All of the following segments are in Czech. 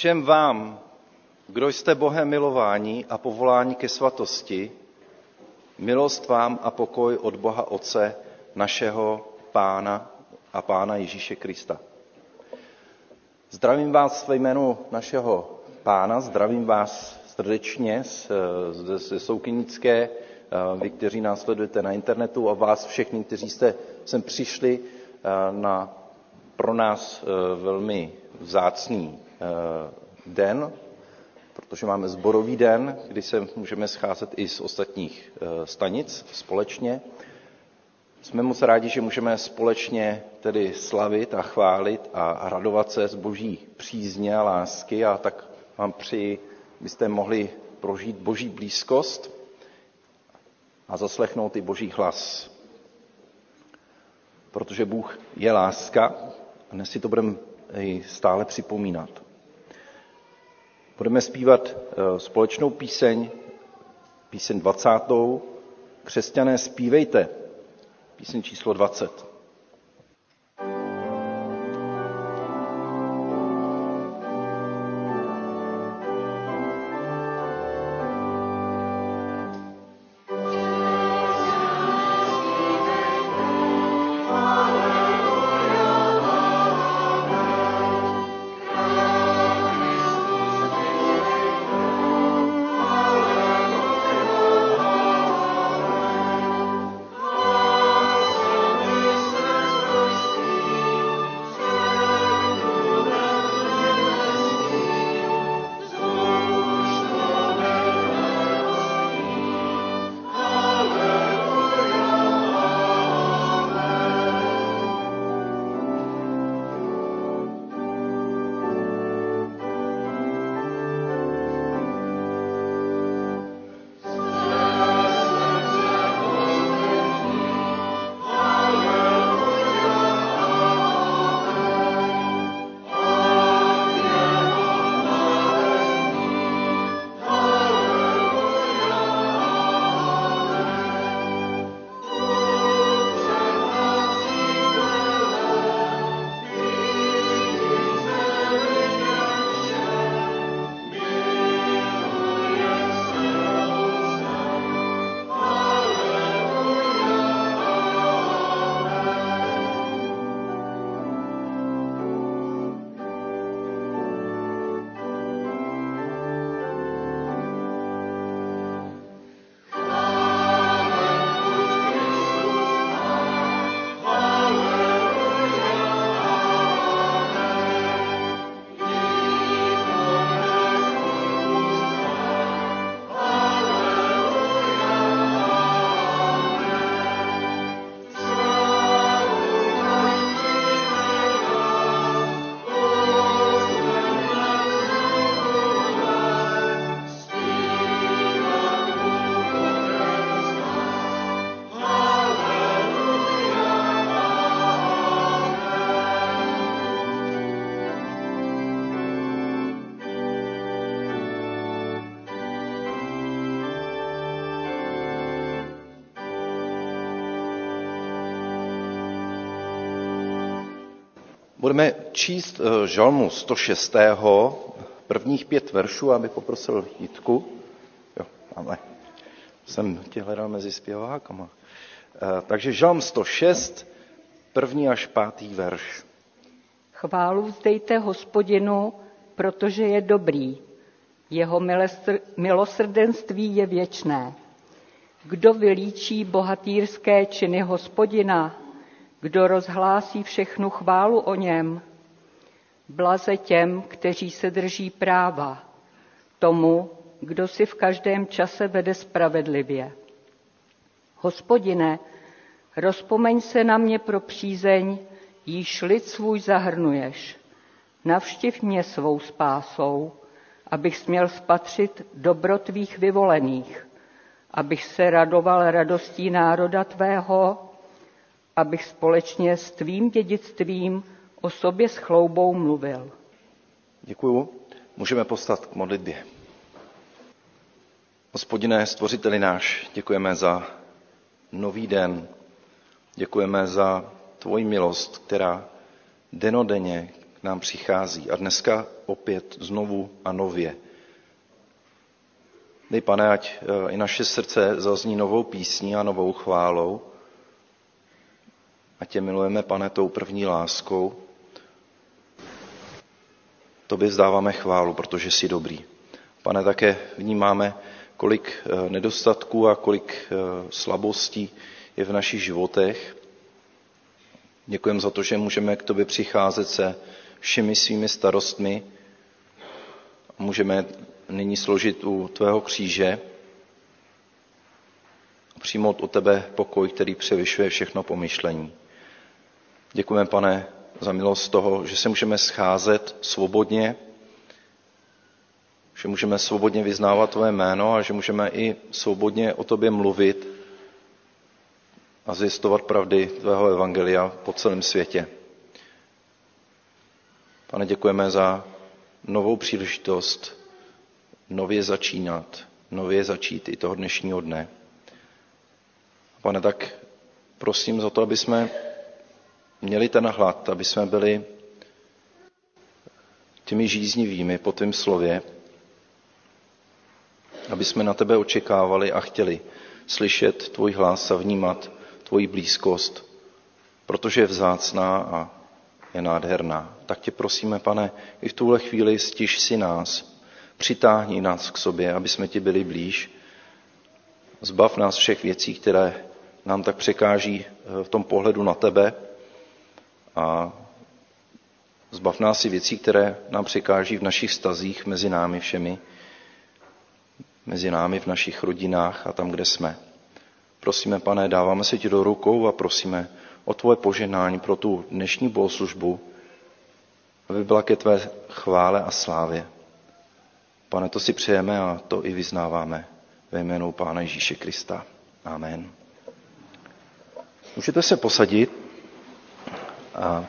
Všem vám, kdo jste Bohem milováni a povoláni ke svatosti, milost vám a pokoj od Boha Otce, našeho Pána a Pána Ježíše Krista. Zdravím vás ve jménu našeho Pána, zdravím vás srdečně ze Soukynické, vy, kteří nás sledujete na internetu a vás všechny, kteří jste sem přišli na pro nás velmi vzácný den, protože máme zborový den, kdy se můžeme scházet i z ostatních stanic společně. Jsme moc rádi, že můžeme společně tedy slavit a chválit a radovat se z boží přízně a lásky a tak vám přeji, byste mohli prožít boží blízkost a zaslechnout i boží hlas. Protože Bůh je láska a dnes si to budeme stále připomínat. Budeme zpívat společnou píseň, píseň 20. Křesťané zpívejte, píseň číslo 20. Budeme číst žalmu 106. prvních pět veršů, aby poprosil Jitku. Jo, máme. Jsem tě hledal mezi zpěvákama. Takže žalm 106, první až pátý verš. Chválu vzdejte hospodinu, protože je dobrý. Jeho milosrdenství je věčné. Kdo vylíčí bohatýrské činy hospodina, kdo rozhlásí všechnu chválu o něm. Blaze těm, kteří se drží práva, tomu, kdo si v každém čase vede spravedlivě. Hospodine, rozpomeň se na mě pro přízeň, jíž lid svůj zahrnuješ. Navštiv mě svou spásou, abych směl spatřit dobro tvých vyvolených, abych se radoval radostí národa tvého, abych společně s tvým dědictvím o sobě s chloubou mluvil. Děkuju. Můžeme postat k modlitbě. Hospodine, stvořiteli náš, děkujeme za nový den. Děkujeme za tvoji milost, která denodenně k nám přichází. A dneska opět znovu a nově. Dej, pane, ať eh, i naše srdce zazní novou písní a novou chválou. A tě milujeme, pane, tou první láskou. Tobě vzdáváme chválu, protože jsi dobrý. Pane, také vnímáme, kolik eh, nedostatků a kolik eh, slabostí je v našich životech. Děkujeme za to, že můžeme k tobě přicházet se všemi svými starostmi. Můžeme nyní složit u tvého kříže přijmout od tebe pokoj, který převyšuje všechno pomyšlení. Děkujeme, pane, za milost toho, že se můžeme scházet svobodně, že můžeme svobodně vyznávat tvoje jméno a že můžeme i svobodně o tobě mluvit a zjistovat pravdy tvého evangelia po celém světě. Pane, děkujeme za novou příležitost nově začínat, nově začít i toho dnešního dne. Pane, tak prosím za to, aby jsme měli ten hlad, aby jsme byli těmi žíznivými po tvém slově, aby jsme na tebe očekávali a chtěli slyšet tvůj hlas a vnímat tvoji blízkost, protože je vzácná a je nádherná. Tak tě prosíme, pane, i v tuhle chvíli stiž si nás, přitáhni nás k sobě, aby jsme ti byli blíž. Zbav nás všech věcí, které nám tak překáží eh, v tom pohledu na tebe a zbav nás i věcí, které nám překáží v našich stazích mezi námi všemi, mezi námi v našich rodinách a tam, kde jsme. Prosíme, pane, dáváme se ti do rukou a prosíme o tvoje poženání pro tu dnešní bohoslužbu, aby byla ke tvé chvále a slávě. Pane, to si přejeme a to i vyznáváme ve jménu Pána Ježíše Krista. Amen. Můžete se posadit. A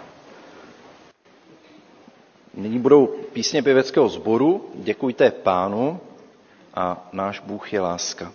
nyní budou písně pěveckého sboru. Děkujte pánu a náš Bůh je láska.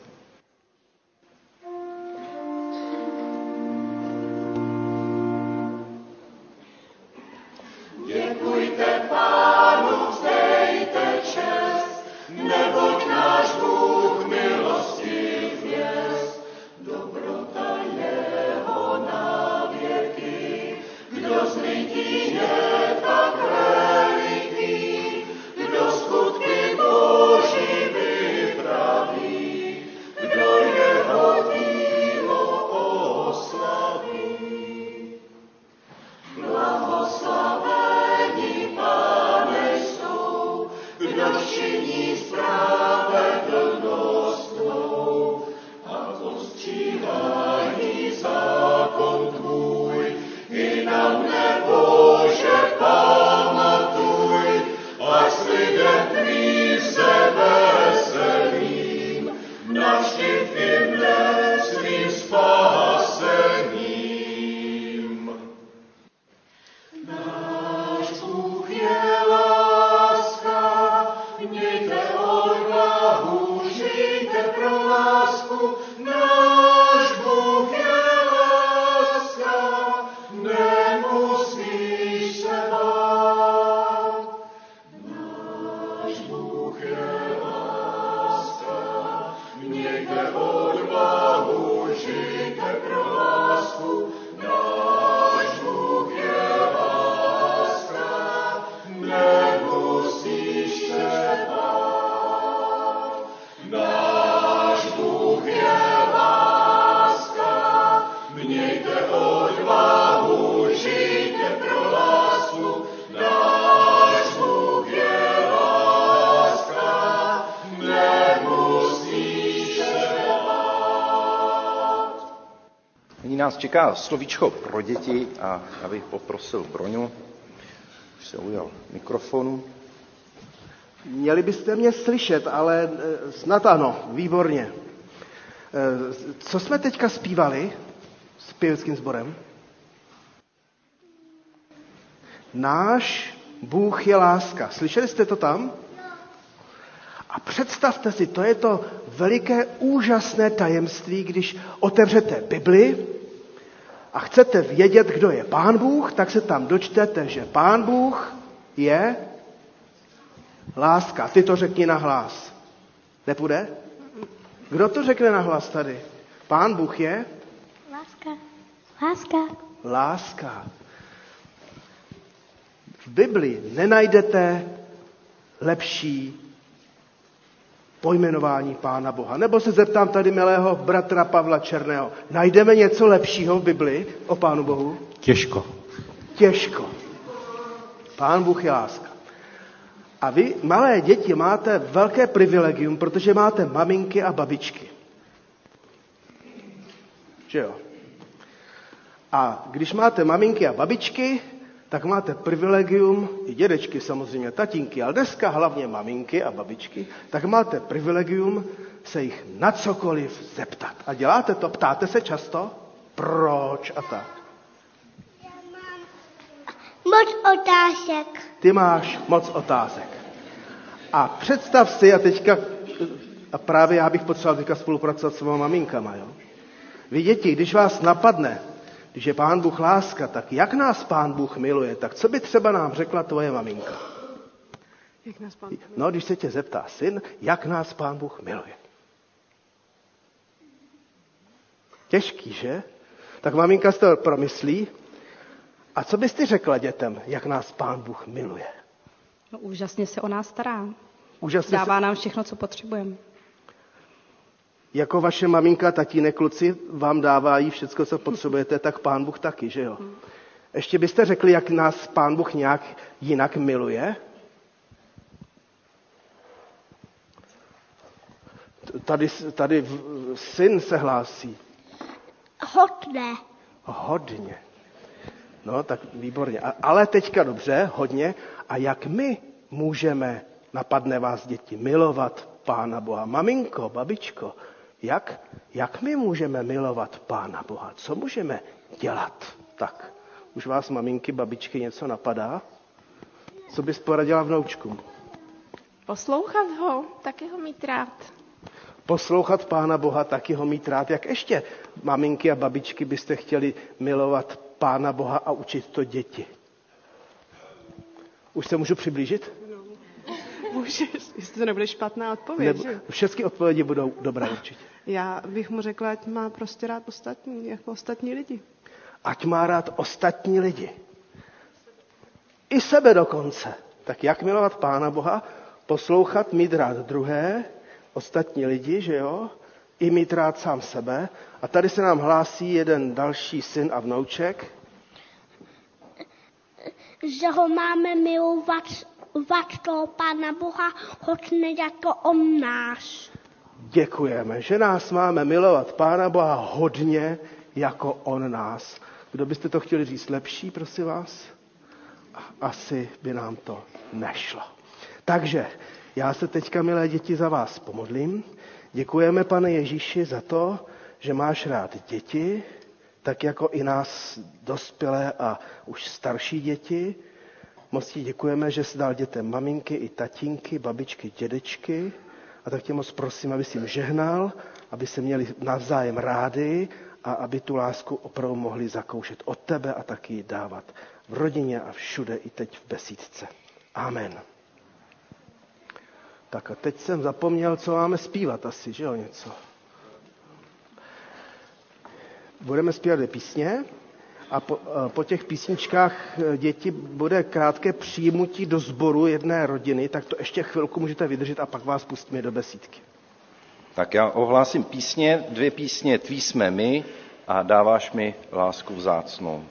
Nás čeká slovíčko pro děti a já bych poprosil Broňu, už se ujal mikrofonu. Měli byste mě slyšet, ale eh, snad ano, výborně. Eh, co jsme teďka zpívali s pěveckým sborem? Náš Bůh je láska. Slyšeli jste to tam? A představte si, to je to veliké, úžasné tajemství, když otevřete Bibli a chcete vědět, kdo je Pán Bůh, tak se tam dočtete, že Pán Bůh je láska. Ty to řekni na hlas. Nepůjde? Kdo to řekne na hlas tady? Pán Bůh je? Láska. Láska. Láska. V Bibli nenajdete lepší pojmenování Pána Boha. Nebo se zeptám tady milého bratra Pavla Černého. Najdeme něco lepšího v Bibli o Pánu Bohu? Těžko. Těžko. Pán Bůh je láska. A vy, malé děti, máte velké privilegium, protože máte maminky a babičky. Že jo? A když máte maminky a babičky, tak máte privilegium, i dědečky samozřejmě, tatínky, ale dneska hlavně maminky a babičky, tak máte privilegium se jich na cokoliv zeptat. A děláte to, ptáte se často, proč a tak. Moc otázek. Ty máš moc otázek. A představ si, a teďka, a právě já bych potřeboval teďka spolupracovat s svými maminkama, jo? Vy děti, když vás napadne, když je Pán Bůh láska, tak jak nás Pán Bůh miluje, tak co by třeba nám řekla tvoje maminka? Jak nás pán... No, když se tě zeptá syn, jak nás Pán Bůh miluje. Těžký, že? Tak maminka z toho promyslí. A co bys ty řekla dětem, jak nás Pán Bůh miluje? No, úžasně se o nás stará. Úžasně Dává se, nám všechno, co potřebujeme. Jako vaše maminka, tatínek, kluci vám dávají všechno, co potřebujete, tak Pán Bůh taky, že jo? Ještě byste řekli, jak nás Pán Bůh nějak jinak miluje? Tady, tady syn se hlásí. Hodné. Hodně. No, tak výborně. A, ale teďka dobře, hodně. A jak my můžeme, napadne vás děti, milovat Pána Boha? Maminko, babičko, jak, jak my můžeme milovat Pána Boha? Co můžeme dělat? Tak, už vás maminky, babičky něco napadá? Co bys poradila vnoučkům? Poslouchat ho, taky ho mít rád. Poslouchat Pána Boha, taky ho mít rád. Jak ještě, maminky a babičky, byste chtěli milovat Pána Boha a učit to děti? Už se můžu přiblížit? Můžeš, jestli to nebude špatná odpověď. Nebo, všechny odpovědi budou dobré určitě. Já bych mu řekla, ať má prostě rád ostatní, jako ostatní lidi. Ať má rád ostatní lidi. I sebe dokonce. Tak jak milovat Pána Boha? Poslouchat, mít rád druhé, ostatní lidi, že jo? I mít rád sám sebe. A tady se nám hlásí jeden další syn a vnouček. Že ho máme milovat vat toho Pána Boha, hodně jako on náš. Děkujeme, že nás máme milovat Pána Boha hodně, jako On nás. Kdo byste to chtěli říct lepší, prosím vás? Asi by nám to nešlo. Takže já se teďka, milé děti, za vás pomodlím. Děkujeme, pane Ježíši, za to, že máš rád děti, tak jako i nás dospělé a už starší děti. Moc ti děkujeme, že jsi dal dětem maminky i tatínky, babičky, dědečky. A tak tě moc prosím, aby si jim žehnal, aby se měli navzájem rádi a aby tu lásku opravdu mohli zakoušet od tebe a taky ji dávat v rodině a všude, i teď v besídce. Amen. Tak a teď jsem zapomněl, co máme zpívat asi, že jo, něco. Budeme zpívat dvě písně a po, po těch písničkách eh, děti bude krátké přijímutí do sboru jedné rodiny, tak to ještě chvilku můžete vydržet a pak vás pustíme do besídky. Tak já ohlásím písně, dvě písně Tví jsme my a dáváš mi lásku vzácnou.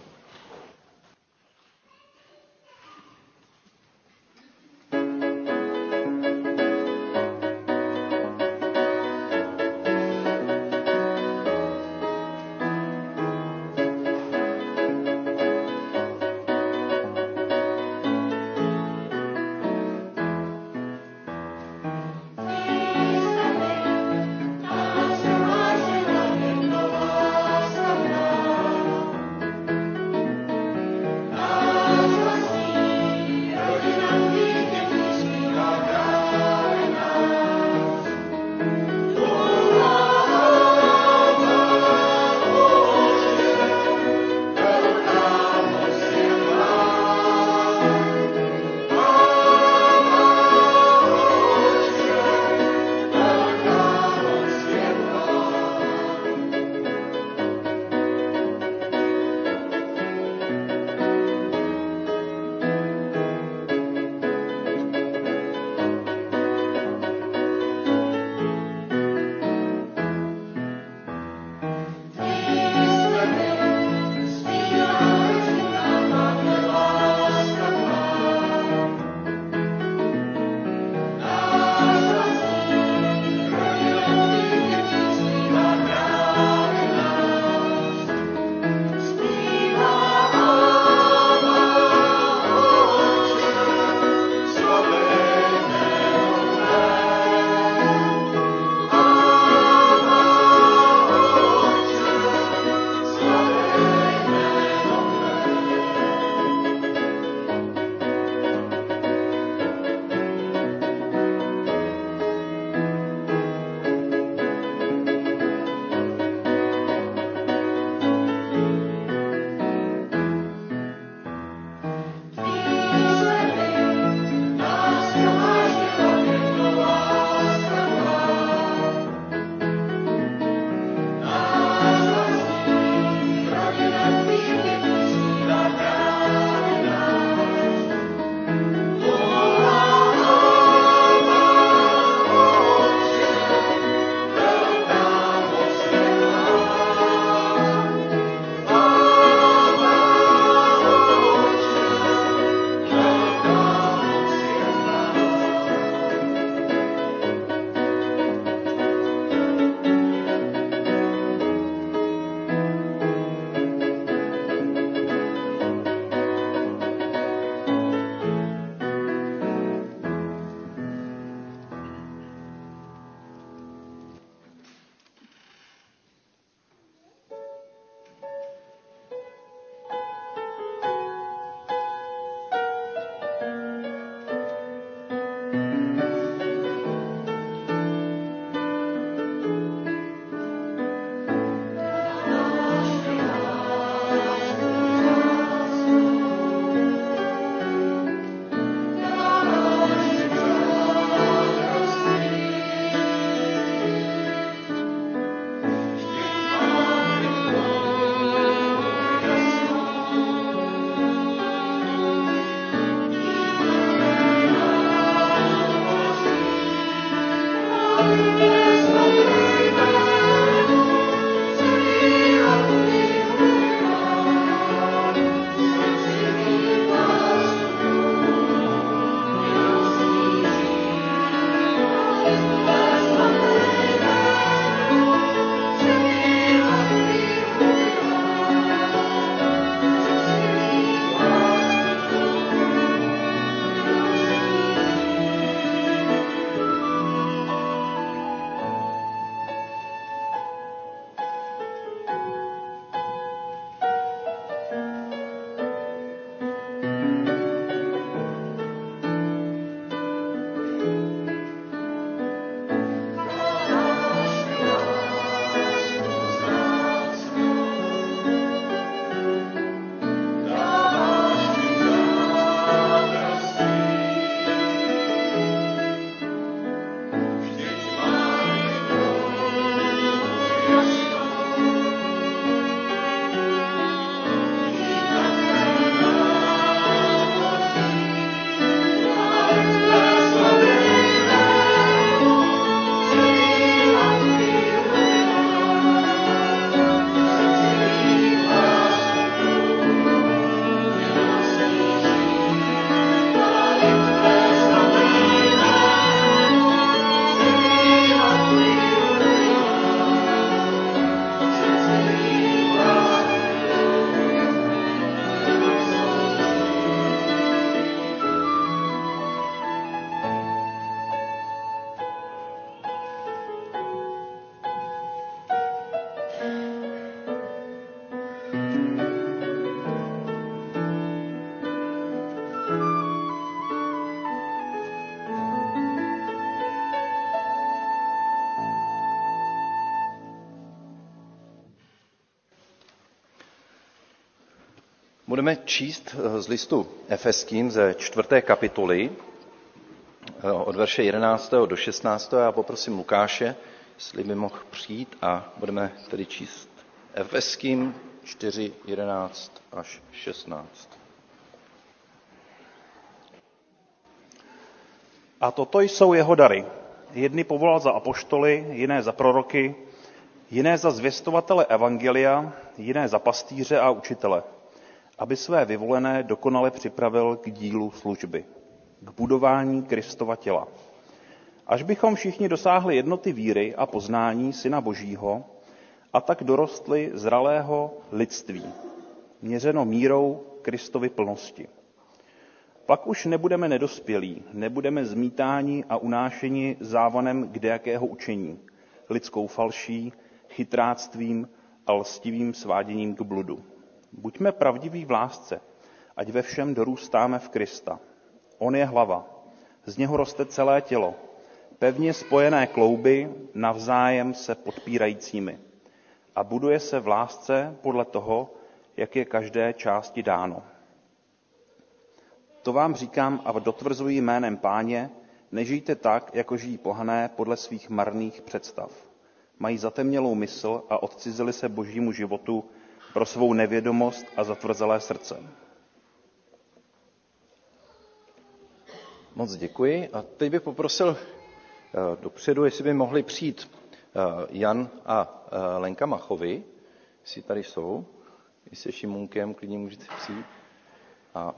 Budeme číst eh, z listu Efeským ze čtvrté kapitoly eh, od verše 11. do 16. Já poprosím Lukáše, jestli by mohl přijít a budeme tedy číst Efeským 4, 11 až 16. A toto jsou jeho dary. Jedny povolal za apoštoly, jiné za proroky, jiné za zvěstovatele evangelia, jiné za pastýře a učitele, aby své vyvolené dokonale připravil k dílu služby, k budování Kristova těla. Až bychom všichni dosáhli jednoty víry a poznání Syna Božího a tak dorostli zralého lidství, měřeno mírou Kristovy plnosti. Pak už nebudeme nedospělí, nebudeme zmítáni a unášeni závanem kdejakého učení, lidskou falší, chytráctvím a lstivým sváděním k bludu. Buďme pravdiví v lásce, ať ve všem dorůstáme v Krista. On je hlava, z něho roste celé tělo, pevně spojené klouby, navzájem se podpírajícími. A buduje se v lásce podle toho, jak je každé části dáno. To vám říkám a dotvrzuji jménem páně, nežijte tak, jako žijí pohané podle svých marných představ. Mají zatemnělou mysl a odcizili se božímu životu pro svou nevědomost a zatvrzelé srdce. Moc děkuji. A teď bych poprosil eh, dopředu, jestli by mohli přijít eh, Jan a eh, Lenka Machovi, jestli tady jsou. Vy se Šimunkem klidně můžete přijít. A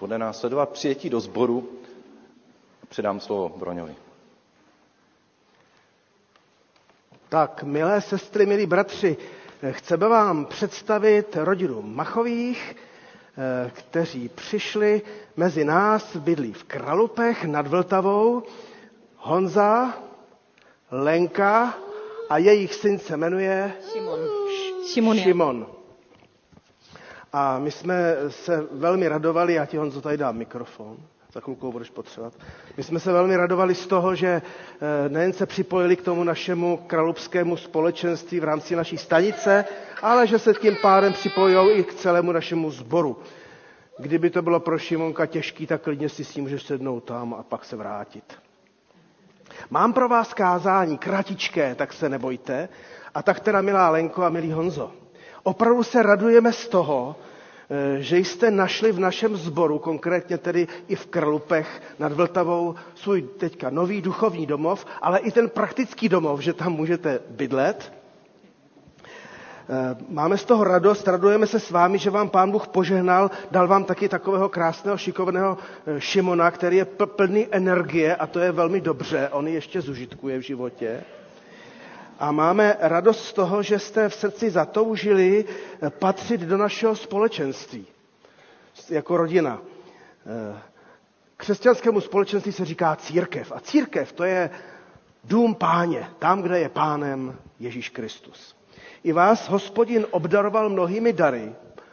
bude následovat přijetí do sboru. Předám slovo Broňovi. Tak, milé sestry, milí bratři, chceme vám představit rodinu Machových, eh, kteří přišli mezi nás, bydlí v Kralupech nad Vltavou. Honza, Lenka a jejich syn se jmenuje Šimon. Šimon. Šimon. A my jsme se velmi radovali, já ti Honzo tady dám mikrofon, za chvilku budeš potřebovat. My jsme se velmi radovali z toho, že eh, nejen se připojili k tomu našemu kralupskému společenství v rámci naší stanice, ale že se tím pádem připojují i k celému našemu sboru. Kdyby to bylo pro Šimonka těžký, tak klidně si s ním můžeš sednout tam a pak se vrátit. Mám pro vás kázání kratičké, tak se nebojte. A tak teda, milá Lenko a milý Honzo, opravdu se radujeme z toho, že jste našli v našem sboru, konkrétně tedy i v Krlupech nad Vltavou, svůj teďka nový duchovní domov, ale i ten praktický domov, že tam můžete bydlet. Eh, máme z toho radost, radujeme se s vámi, že vám pán Bůh požehnal, dal vám taky takového krásného, šikovného eh, Šimona, který je plný energie a to je velmi dobře, on ještě zužitkuje v životě. A máme radost z toho, že jste v srdci zatoužili eh, patřit do našeho společenství jako rodina. Eh, křesťanskému společenství se říká církev. A církev to je dům páně, tam, kde je pánem Ježíš Kristus. I vás hospodin obdaroval mnohými dary,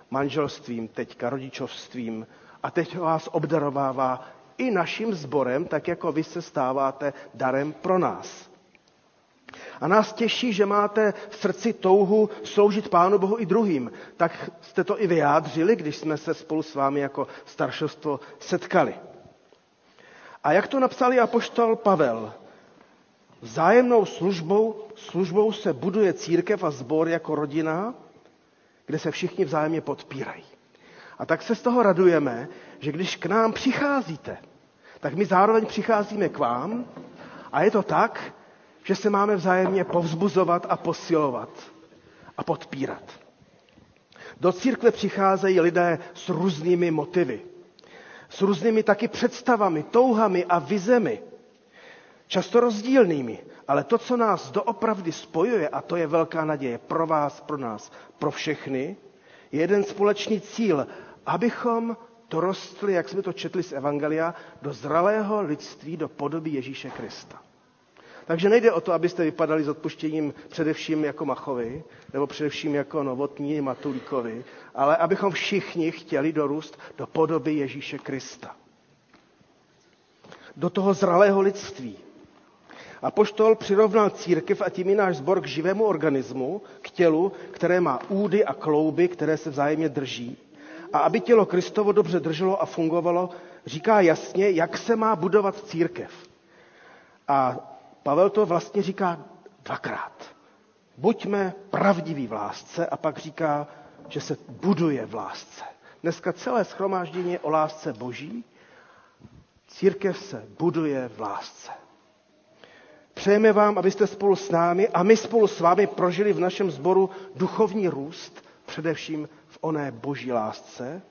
manželstvím, teďka rodičovstvím, a teď vás obdarovává i naším sborem, tak jako vy se stáváte darem pro nás. A nás těší, že máte v srdci touhu sloužit Pánu Bohu i druhým. Tak jste to i vyjádřili, když jsme se spolu s vámi jako staršostvo setkali. A jak to napsal apoštol Pavel? Vzájemnou službou, službou se buduje církev a sbor jako rodina, kde se všichni vzájemně podpírají. A tak se z toho radujeme, že když k nám přicházíte, tak my zároveň přicházíme k vám a je to tak, že se máme vzájemně povzbuzovat a posilovat a podpírat. Do církve přicházejí lidé s různými motivy, s různými taky představami, touhami a vizemi, často rozdílnými, ale to, co nás doopravdy spojuje, a to je velká naděje pro vás, pro nás, pro všechny, je jeden společný cíl, abychom dorostli, jak jsme to četli z Evangelia, do zralého lidství, do podoby Ježíše Krista. Takže nejde o to, abyste vypadali s odpuštěním především jako Machovi, nebo především jako Novotní Matulíkovi, ale abychom všichni chtěli dorůst do podoby Ježíše Krista. Do toho zralého lidství. A poštol přirovnal církev a tím i náš zbor k živému organismu, k tělu, které má údy a klouby, které se vzájemně drží. a aby tělo Kristovo dobře drželo a fungovalo, říká jasně, jak se má budovat církev. A Pavel to vlastně říká dvakrát. Buďme pravdiví v lásce a pak říká, že se buduje v lásce. Dneska celé schromáždění je o lásce boží. Církev se buduje v lásce. Přejeme vám, abyste spolu s námi a my spolu s vámi prožili v našem sboru duchovní růst, především v oné boží lásce,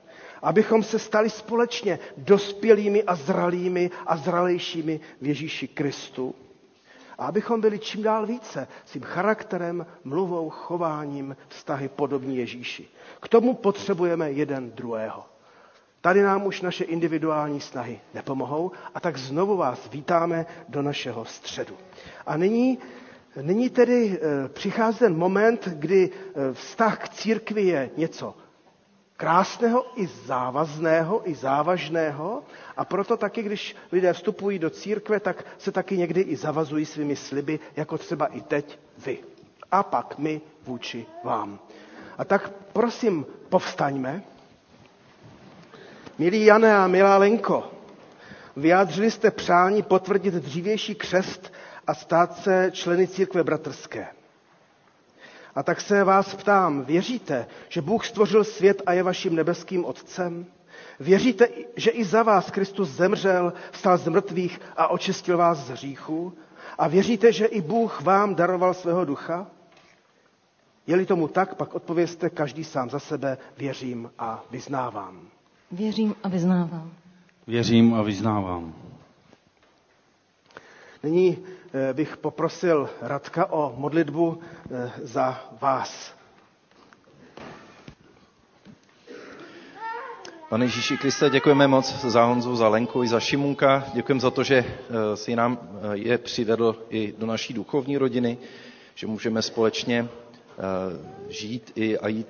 abychom se stali společně dospělými a zralými a zralejšími v Ježíši Kristu. A abychom byli čím dál více svým charakterem, mluvou, chováním, vztahy podobní Ježíši. K tomu potřebujeme jeden druhého. Tady nám už naše individuální snahy nepomohou a tak znovu vás vítáme do našeho středu. A nyní, nyní tedy eh, přichází ten moment, kdy eh, vztah k církvi je něco krásného i závazného, i závažného a proto taky, když lidé vstupují do církve, tak se taky někdy i zavazují svými sliby, jako třeba i teď vy. A pak my vůči vám. A tak prosím, povstaňme. Milí Jane a milá Lenko, vyjádřili jste přání potvrdit dřívější křest a stát se členy církve bratrské. A tak se vás ptám, věříte, že Bůh stvořil svět a je vaším nebeským otcem? Věříte, že i za vás Kristus zemřel, stal z mrtvých a očistil vás z hříchu? A věříte, že i Bůh vám daroval svého ducha? Je-li tomu tak, pak odpovězte každý sám za sebe, věřím a vyznávám. Věřím a vyznávám. Věřím a vyznávám. Nyní bych poprosil Radka o modlitbu eh, za vás. Pane Ježíši Kriste, děkujeme moc za Honzu, za Lenku i za Šimunka. Děkujeme za to, že eh, si nám je přivedl i do naší duchovní rodiny, že můžeme společně žít i a jít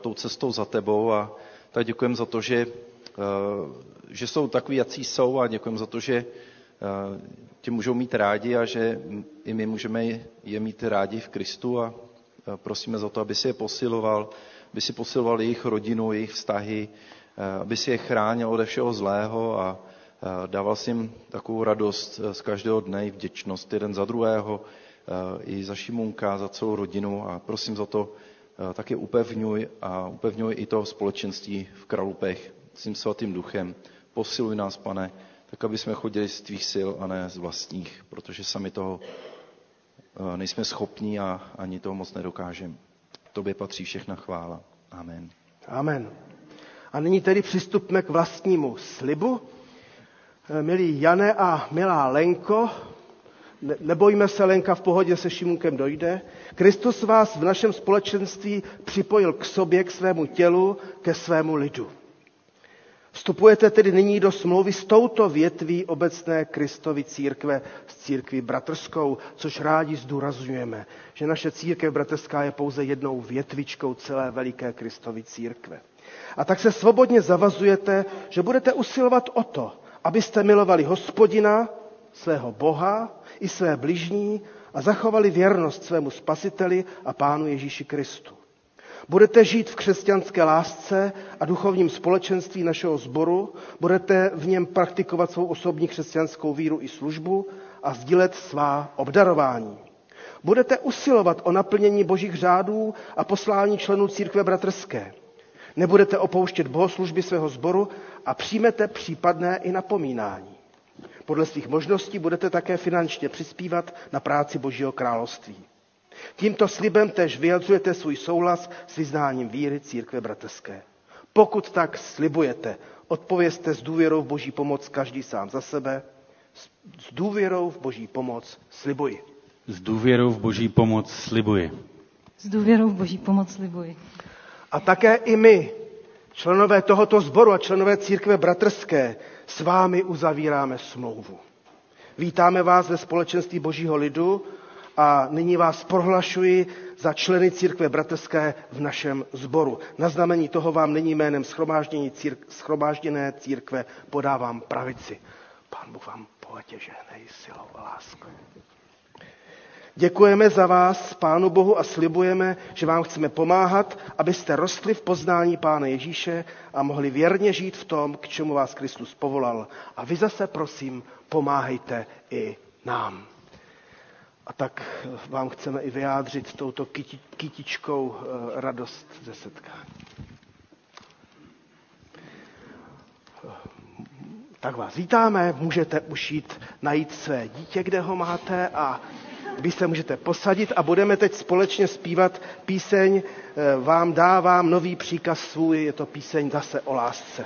tou cestou za tebou. A tak děkujeme za to, že, že jsou takový, jací jsou a děkujeme za to, že tě můžou mít rádi a že i my můžeme je mít rádi v Kristu a prosíme za to, aby si je posiloval, aby si posiloval jejich rodinu, jejich vztahy, aby si je chránil ode všeho zlého a dával si jim takovou radost z každého dne i vděčnost jeden za druhého, i za Šimunka, za celou rodinu a prosím za to taky upevňuj a upevňuj i to společenství v Kralupech s tím svatým duchem. Posiluj nás, pane, tak aby jsme chodili z tvých sil a ne z vlastních, protože sami toho eh, nejsme schopní a ani toho moc nedokážeme. Tobě patří všechna chvála. Amen. Amen. A nyní tedy přistupme k vlastnímu slibu. Eh, milí Jane a milá Lenko, nebojme se, Lenka v pohodě se Šimunkem dojde. Kristus vás v našem společenství připojil k sobě, k svému tělu, ke svému lidu. Vstupujete tedy nyní do smlouvy s touto větví obecné Kristovy církve, s církví bratrskou, což rádi zdůrazňujeme, že naše církev bratrská je pouze jednou větvičkou celé veliké Kristovy církve. A tak se svobodně zavazujete, že budete usilovat o to, abyste milovali hospodina, svého Boha i své bližní a zachovali věrnost svému spasiteli a pánu Ježíši Kristu. Budete žít v křesťanské lásce a duchovním společenství našeho sboru, budete v něm praktikovat svou osobní křesťanskou víru i službu a sdílet svá obdarování. Budete usilovat o naplnění božích řádů a poslání členů církve bratrské. Nebudete opouštět bohoslužby svého sboru a přijmete případné i napomínání. Podle svých možností budete také finančně přispívat na práci Božího království. Tímto slibem tež vyjadřujete svůj souhlas s vyznáním víry církve bratrské. Pokud tak slibujete, odpovězte s důvěrou v boží pomoc každý sám za sebe. S důvěrou v boží pomoc slibuji. S důvěrou v boží pomoc slibuji. S důvěrou v boží pomoc slibuji. A také i my, členové tohoto sboru a členové církve bratrské, s vámi uzavíráme smlouvu. Vítáme vás ve společenství božího lidu a nyní vás prohlašuji za členy církve bratrské v našem sboru. Na znamení toho vám nyní jménem círk, schromážděné církve podávám pravici. Pán Bůh vám bohatě žehnej silou a láskou. Děkujeme za vás, Pánu Bohu, a slibujeme, že vám chceme pomáhat, abyste rostli v poznání Pána Ježíše a mohli věrně žít v tom, k čemu vás Kristus povolal. A vy zase, prosím, pomáhejte i nám. A tak vám chceme i vyjádřit touto kytičkou eh, radost ze setkání. Tak vás vítáme, můžete už jít najít své dítě, kde ho máte a vy se můžete posadit a budeme teď společně zpívat píseň eh, Vám dávám nový příkaz svůj, je to píseň zase o lásce.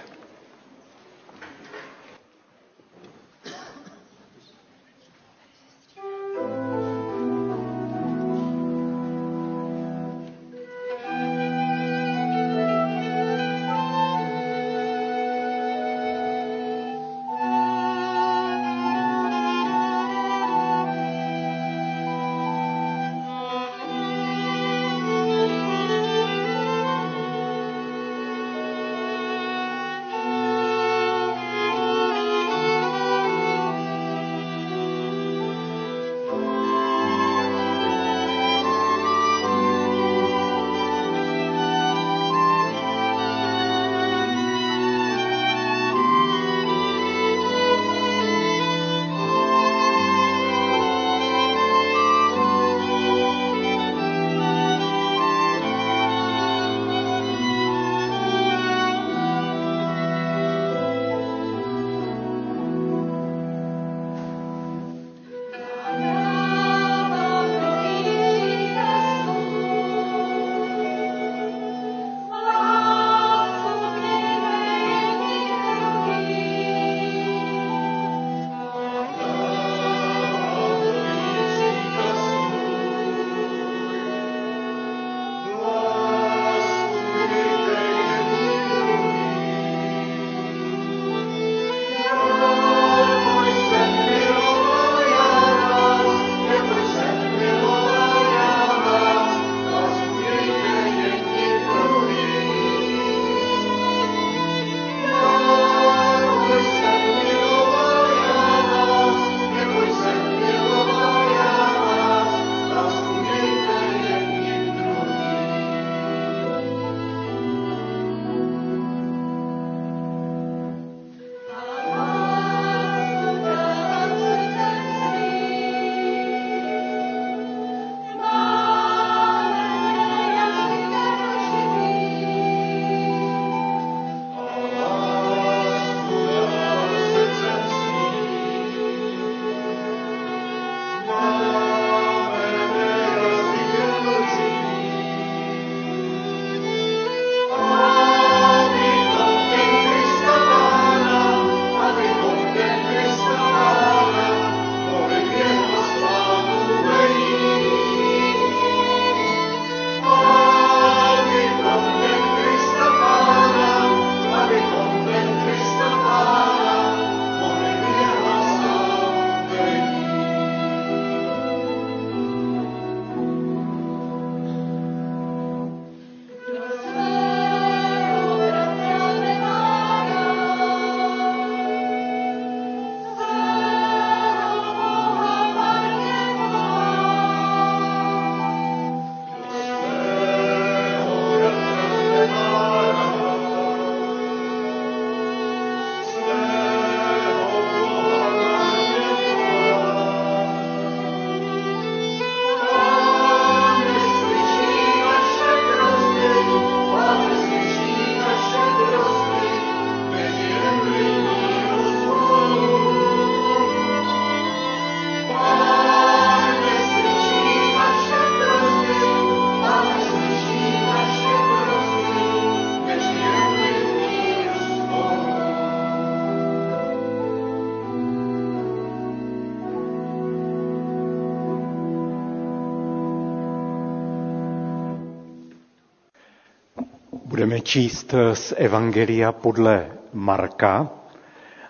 Budeme číst z Evangelia podle Marka,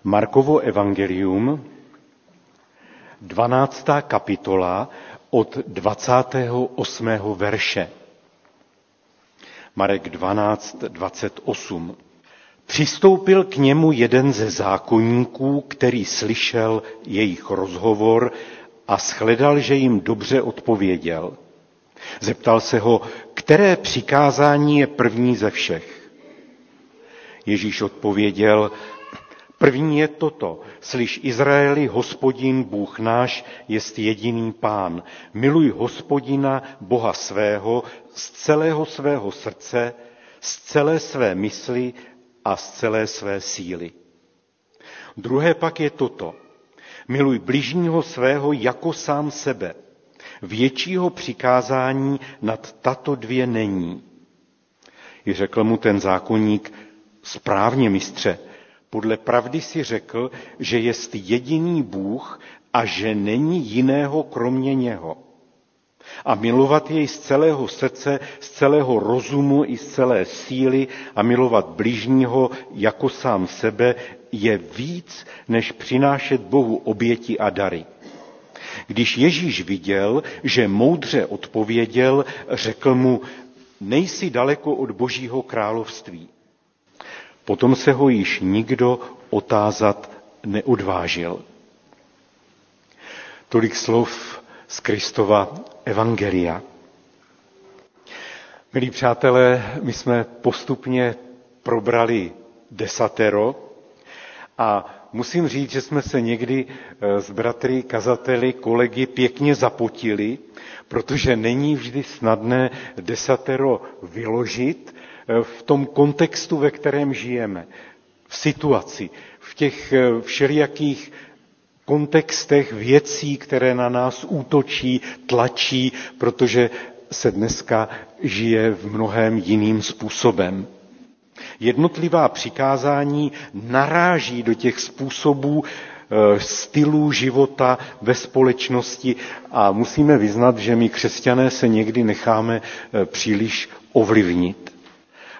Markovo evangelium, 12. kapitola od 28. verše. Marek 12, 28. Přistoupil k němu jeden ze zákonníků, který slyšel jejich rozhovor a shledal, že jim dobře odpověděl. Zeptal se ho, které přikázání je první ze všech. Ježíš odpověděl, první je toto, slyš Izraeli, hospodin, Bůh náš, jest jediný pán. Miluj hospodina, Boha svého, z celého svého srdce, z celé své mysli a z celé své síly. Druhé pak je toto. Miluj bližního svého jako sám sebe. Většího přikázání nad tato dvě není. I řekl mu ten zákonník, správně mistře, podle pravdy si řekl, že jest jediný Bůh a že není jiného kromě něho. A milovat jej z celého srdce, z celého rozumu i z celé síly a milovat blížního jako sám sebe je víc, než přinášet Bohu oběti a dary. Když Ježíš viděl, že moudře odpověděl, řekl mu, nejsi daleko od Božího království. Potom se ho již nikdo otázat neodvážil. Tolik slov z Kristova Evangelia. Milí přátelé, my jsme postupně probrali desatero a musím říct, že jsme se někdy eh, s bratry, kazateli, kolegy pěkně zapotili, protože není vždy snadné desatero vyložit eh, v tom kontextu, ve kterém žijeme, v situaci, v těch eh, všelijakých kontextech věcí, které na nás útočí, tlačí, protože se dneska žije v mnohem jiným způsobem. Jednotlivá přikázání naráží do těch způsobů eh, stylů života ve společnosti a musíme vyznat, že my křesťané se někdy necháme eh, příliš ovlivnit.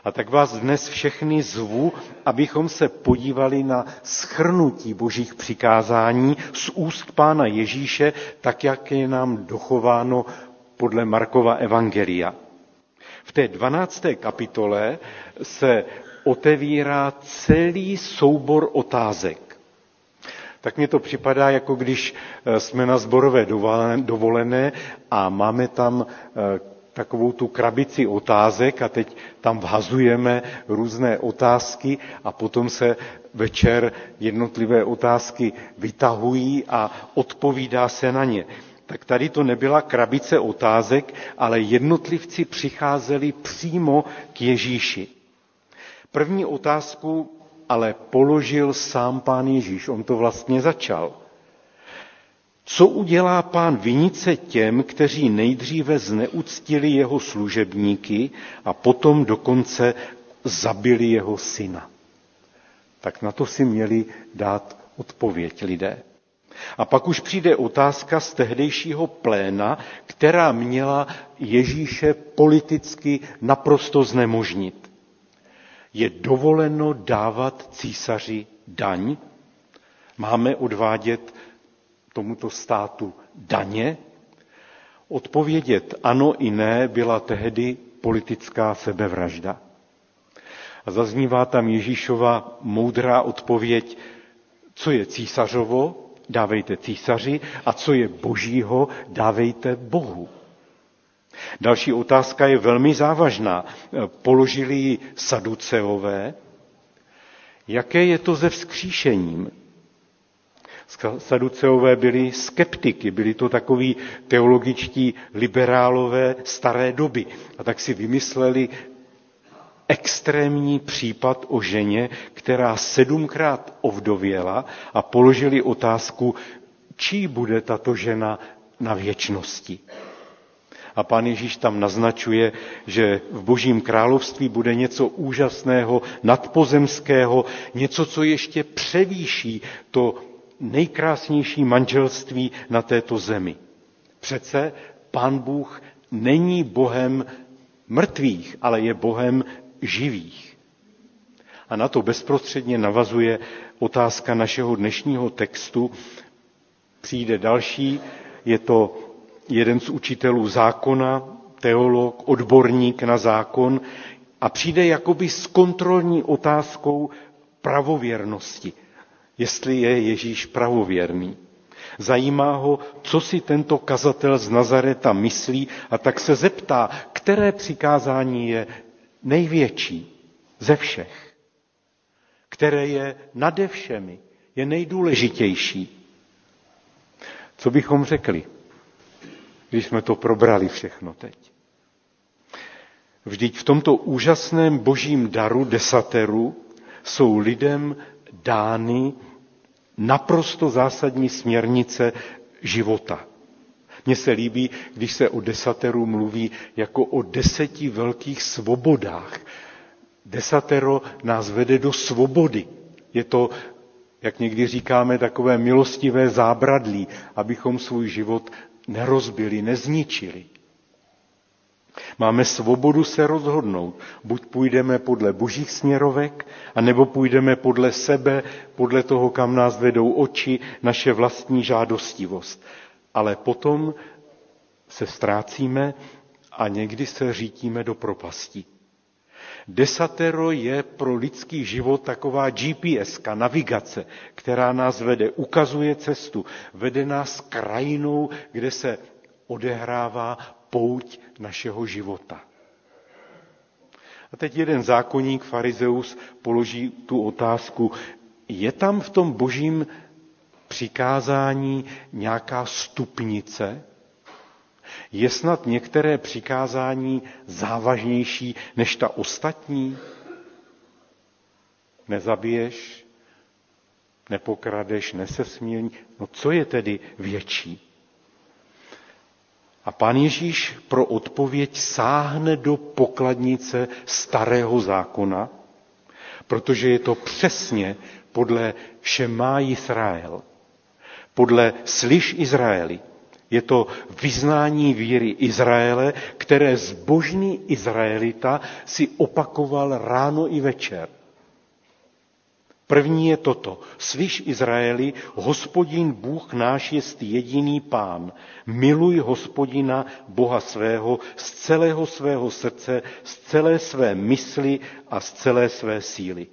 A tak vás dnes všechny zvu, abychom se podívali na schrnutí božích přikázání z úst pána Ježíše, tak jak je nám dochováno podle Markova Evangelia. V té 12. kapitole se otevírá celý soubor otázek. Tak mně to připadá, jako když eh, jsme na zborové dovolené a máme tam eh, takovou tu krabici otázek a teď tam vhazujeme různé otázky a potom se večer jednotlivé otázky vytahují a odpovídá se na ně. Tak tady to nebyla krabice otázek, ale jednotlivci přicházeli přímo k Ježíši. První otázku ale položil sám pán Ježíš. On to vlastně začal. Co udělá pán vinice těm, kteří nejdříve zneuctili jeho služebníky a potom dokonce zabili jeho syna? Tak na to si měli dát odpověď lidé. A pak už přijde otázka z tehdejšího pléna, která měla Ježíše politicky naprosto znemožnit. Je dovoleno dávat císaři daň? Máme odvádět tomuto státu daně? Odpovědět ano i ne byla tehdy politická sebevražda. A zaznívá tam Ježíšova moudrá odpověď, co je císařovo, dávejte císaři, a co je božího, dávejte Bohu. Další otázka je velmi závažná. Položili ji saduceové. Jaké je to ze vzkříšením? Saduceové byli skeptiky, byli to takoví teologičtí liberálové staré doby. A tak si vymysleli extrémní případ o ženě, která sedmkrát ovdověla a položili otázku, čí bude tato žena na věčnosti. A pán Ježíš tam naznačuje, že v božím království bude něco úžasného, nadpozemského, něco, co ještě převýší to nejkrásnější manželství na této zemi. Přece pán Bůh není Bohem mrtvých, ale je Bohem živých. A na to bezprostředně navazuje otázka našeho dnešního textu. Přijde další, je to jeden z učitelů zákona, teolog, odborník na zákon a přijde jakoby s kontrolní otázkou pravověrnosti, jestli je Ježíš pravověrný. Zajímá ho, co si tento kazatel z Nazareta myslí a tak se zeptá, které přikázání je největší ze všech, které je nade všemi, je nejdůležitější. Co bychom řekli, když jsme to probrali všechno teď? Vždyť v tomto úžasném božím daru desateru jsou lidem dány naprosto zásadní směrnice života. Mně se líbí, když se o desateru mluví jako o deseti velkých svobodách. Desatero nás vede do svobody. Je to, jak někdy říkáme, takové milostivé zábradlí, abychom svůj život nerozbili, nezničili. Máme svobodu se rozhodnout. Buď půjdeme podle božích směrovek, anebo půjdeme podle sebe, podle toho, kam nás vedou oči, naše vlastní žádostivost. Ale potom se ztrácíme a někdy se řítíme do propastí. Desatero je pro lidský život taková GPS, navigace, která nás vede, ukazuje cestu, vede nás krajinou, kde se odehrává pouť našeho života. A teď jeden zákonník, farizeus, položí tu otázku, je tam v tom božím přikázání nějaká stupnice? Je snad některé přikázání závažnější než ta ostatní? Nezabiješ, nepokradeš, nesesmílní. No co je tedy větší? A pán Ježíš pro odpověď sáhne do pokladnice starého zákona, protože je to přesně podle Šemá Izrael, podle Slyš Izraeli. Je to vyznání víry Izraele, které zbožný Izraelita si opakoval ráno i večer. První je toto. Slyš Izraeli, hospodin Bůh náš je jediný pán. Miluj hospodina Boha svého z celého svého srdce, z celé své mysli a z celé své síly.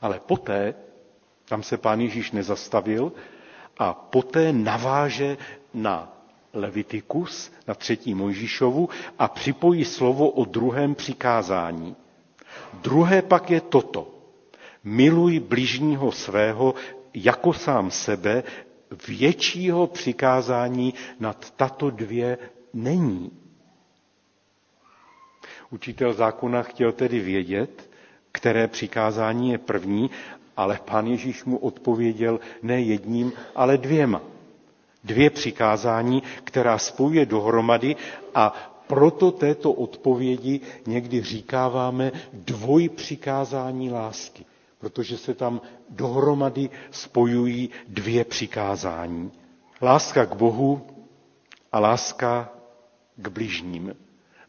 Ale poté, tam se pán Ježíš nezastavil, a poté naváže na Levitikus, na třetí Mojžíšovu a připojí slovo o druhém přikázání. Druhé pak je toto. Miluj bližního svého jako sám sebe, většího přikázání nad tato dvě není. Učitel zákona chtěl tedy vědět, které přikázání je první, ale pán Ježíš mu odpověděl ne jedním, ale dvěma. Dvě přikázání, která spojuje dohromady a proto této odpovědi někdy říkáváme dvoj přikázání lásky protože se tam dohromady spojují dvě přikázání. Láska k Bohu a láska k bližním.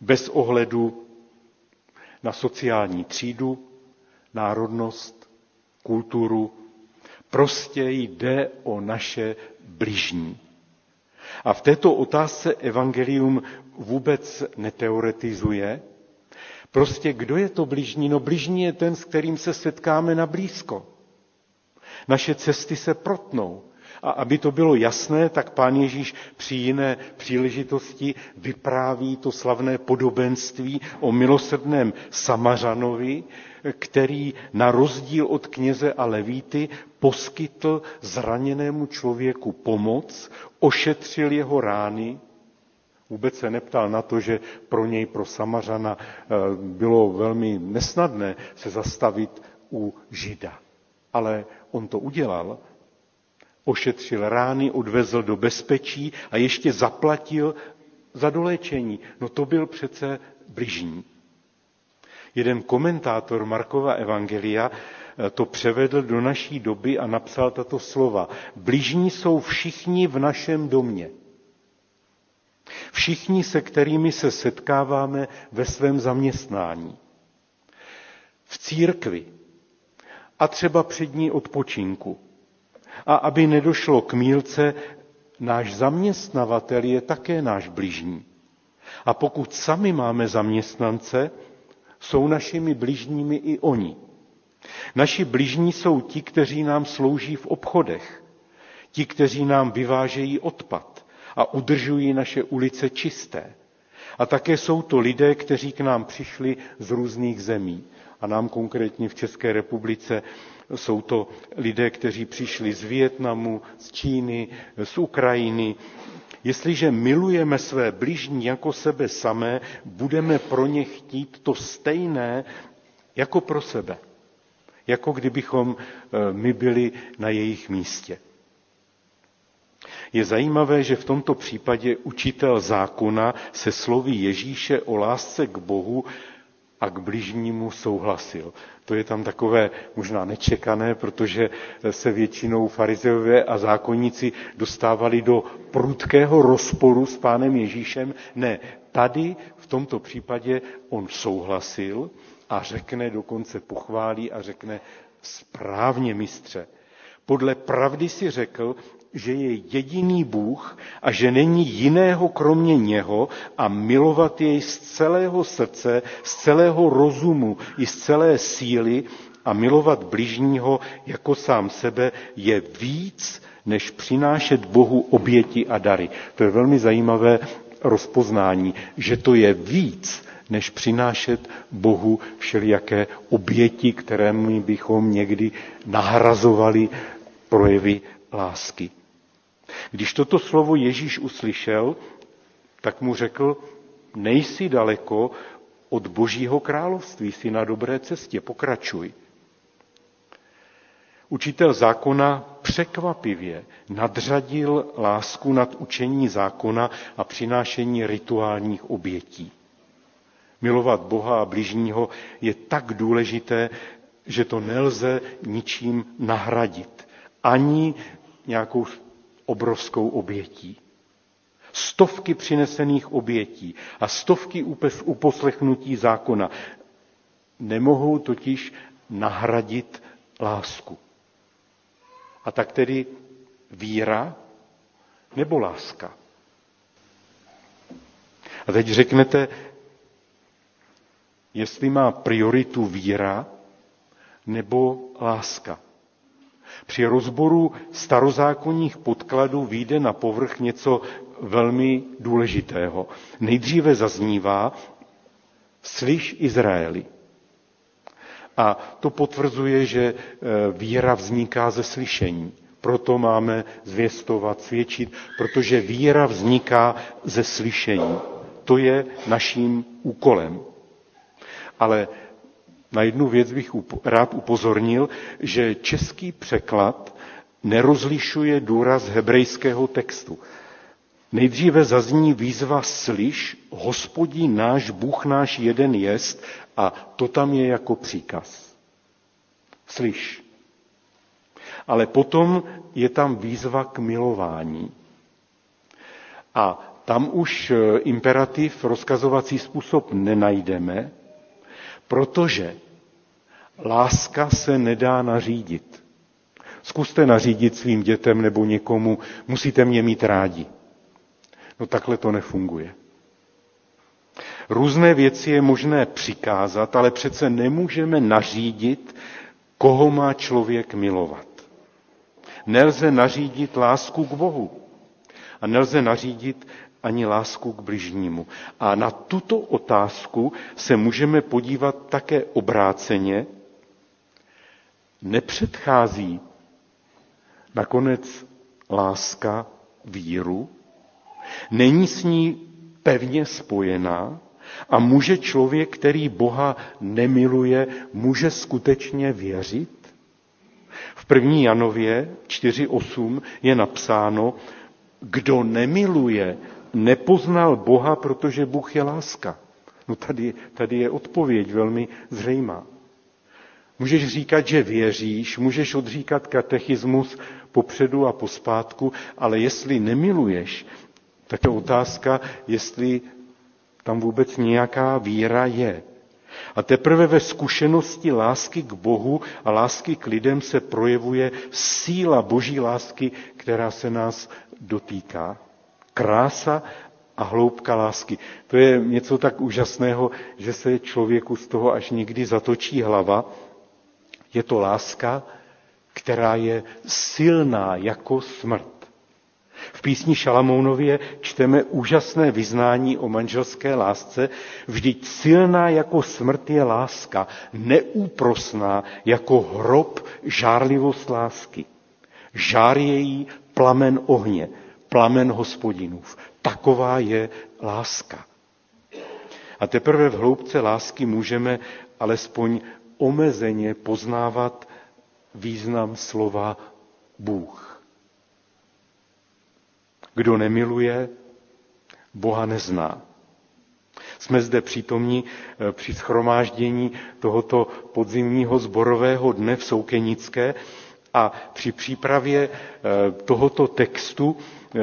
Bez ohledu na sociální třídu, národnost, kulturu. Prostě jde o naše bližní. A v této otázce evangelium vůbec neteoretizuje, Prostě kdo je to bližní? No bližní je ten, s kterým se setkáme na blízko. Naše cesty se protnou. A aby to bylo jasné, tak pán Ježíš při jiné příležitosti vypráví to slavné podobenství o milosrdném Samařanovi, který na rozdíl od kněze a levíty poskytl zraněnému člověku pomoc, ošetřil jeho rány Vůbec se neptal na to, že pro něj, pro Samařana, eh, bylo velmi nesnadné se zastavit u Žida. Ale on to udělal, ošetřil rány, odvezl do bezpečí a ještě zaplatil za doléčení. No to byl přece bližní. Jeden komentátor Markova Evangelia eh, to převedl do naší doby a napsal tato slova. Bližní jsou všichni v našem domě. Všichni, se kterými se setkáváme ve svém zaměstnání, v církvi a třeba před ní odpočinku. A aby nedošlo k mílce, náš zaměstnavatel je také náš bližní. A pokud sami máme zaměstnance, jsou našimi bližními i oni. Naši bližní jsou ti, kteří nám slouží v obchodech, ti, kteří nám vyvážejí odpad a udržují naše ulice čisté. A také jsou to lidé, kteří k nám přišli z různých zemí. A nám konkrétně v České republice jsou to lidé, kteří přišli z Vietnamu, z Číny, z Ukrajiny. Jestliže milujeme své bližní jako sebe samé, budeme pro ně chtít to stejné jako pro sebe. Jako kdybychom eh, my byli na jejich místě. Je zajímavé, že v tomto případě učitel zákona se slovy Ježíše o lásce k Bohu a k bližnímu souhlasil. To je tam takové možná nečekané, protože se většinou farizeové a zákonníci dostávali do prudkého rozporu s pánem Ježíšem. Ne, tady v tomto případě on souhlasil a řekne, dokonce pochválí a řekne správně mistře. Podle pravdy si řekl, že je jediný Bůh a že není jiného kromě něho a milovat jej z celého srdce, z celého rozumu i z celé síly a milovat bližního jako sám sebe je víc, než přinášet Bohu oběti a dary. To je velmi zajímavé rozpoznání, že to je víc, než přinášet Bohu všelijaké oběti, kterými bychom někdy nahrazovali projevy lásky. Když toto slovo Ježíš uslyšel, tak mu řekl, nejsi daleko od božího království, jsi na dobré cestě, pokračuj. Učitel zákona překvapivě nadřadil lásku nad učení zákona a přinášení rituálních obětí. Milovat Boha a bližního je tak důležité, že to nelze ničím nahradit. Ani nějakou obrovskou obětí. Stovky přinesených obětí a stovky uposlechnutí zákona nemohou totiž nahradit lásku. A tak tedy víra nebo láska. A teď řeknete, jestli má prioritu víra nebo láska. Při rozboru starozákonních podkladů vyjde na povrch něco velmi důležitého. Nejdříve zaznívá, slyš Izraeli. A to potvrzuje, že e, víra vzniká ze slyšení. Proto máme zvěstovat, svědčit, protože víra vzniká ze slyšení. To je naším úkolem. Ale na jednu věc bych rád upozornil, že český překlad nerozlišuje důraz hebrejského textu. Nejdříve zazní výzva slyš, hospodí náš, Bůh náš jeden jest a to tam je jako příkaz. Slyš. Ale potom je tam výzva k milování. A tam už eh, imperativ, rozkazovací způsob nenajdeme, protože láska se nedá nařídit. Zkuste nařídit svým dětem nebo někomu, musíte mě mít rádi. No takhle to nefunguje. Různé věci je možné přikázat, ale přece nemůžeme nařídit, koho má člověk milovat. Nelze nařídit lásku k Bohu. A nelze nařídit ani lásku k bližnímu. A na tuto otázku se můžeme podívat také obráceně. Nepředchází nakonec láska víru? Není s ní pevně spojená? A může člověk, který Boha nemiluje, může skutečně věřit? V první Janově 4.8 je napsáno, kdo nemiluje, nepoznal Boha, protože Bůh je láska. No tady, tady je odpověď velmi zřejmá. Můžeš říkat, že věříš, můžeš odříkat katechismus popředu a pospátku, ale jestli nemiluješ, tak je otázka, jestli tam vůbec nějaká víra je. A teprve ve zkušenosti lásky k Bohu a lásky k lidem se projevuje síla boží lásky, která se nás dotýká. Krása a hloubka lásky. To je něco tak úžasného, že se člověku z toho až někdy zatočí hlava. Je to láska, která je silná jako smrt. V písni Šalamounově čteme úžasné vyznání o manželské lásce. Vždyť silná jako smrt je láska, neúprosná jako hrob žárlivost lásky. Žár její plamen ohně, plamen hospodinův. Taková je láska. A teprve v hloubce lásky můžeme alespoň omezeně poznávat význam slova Bůh. Kdo nemiluje, Boha nezná. Jsme zde přítomní eh, při schromáždění tohoto podzimního zborového dne v Soukenické a při přípravě eh, tohoto textu eh,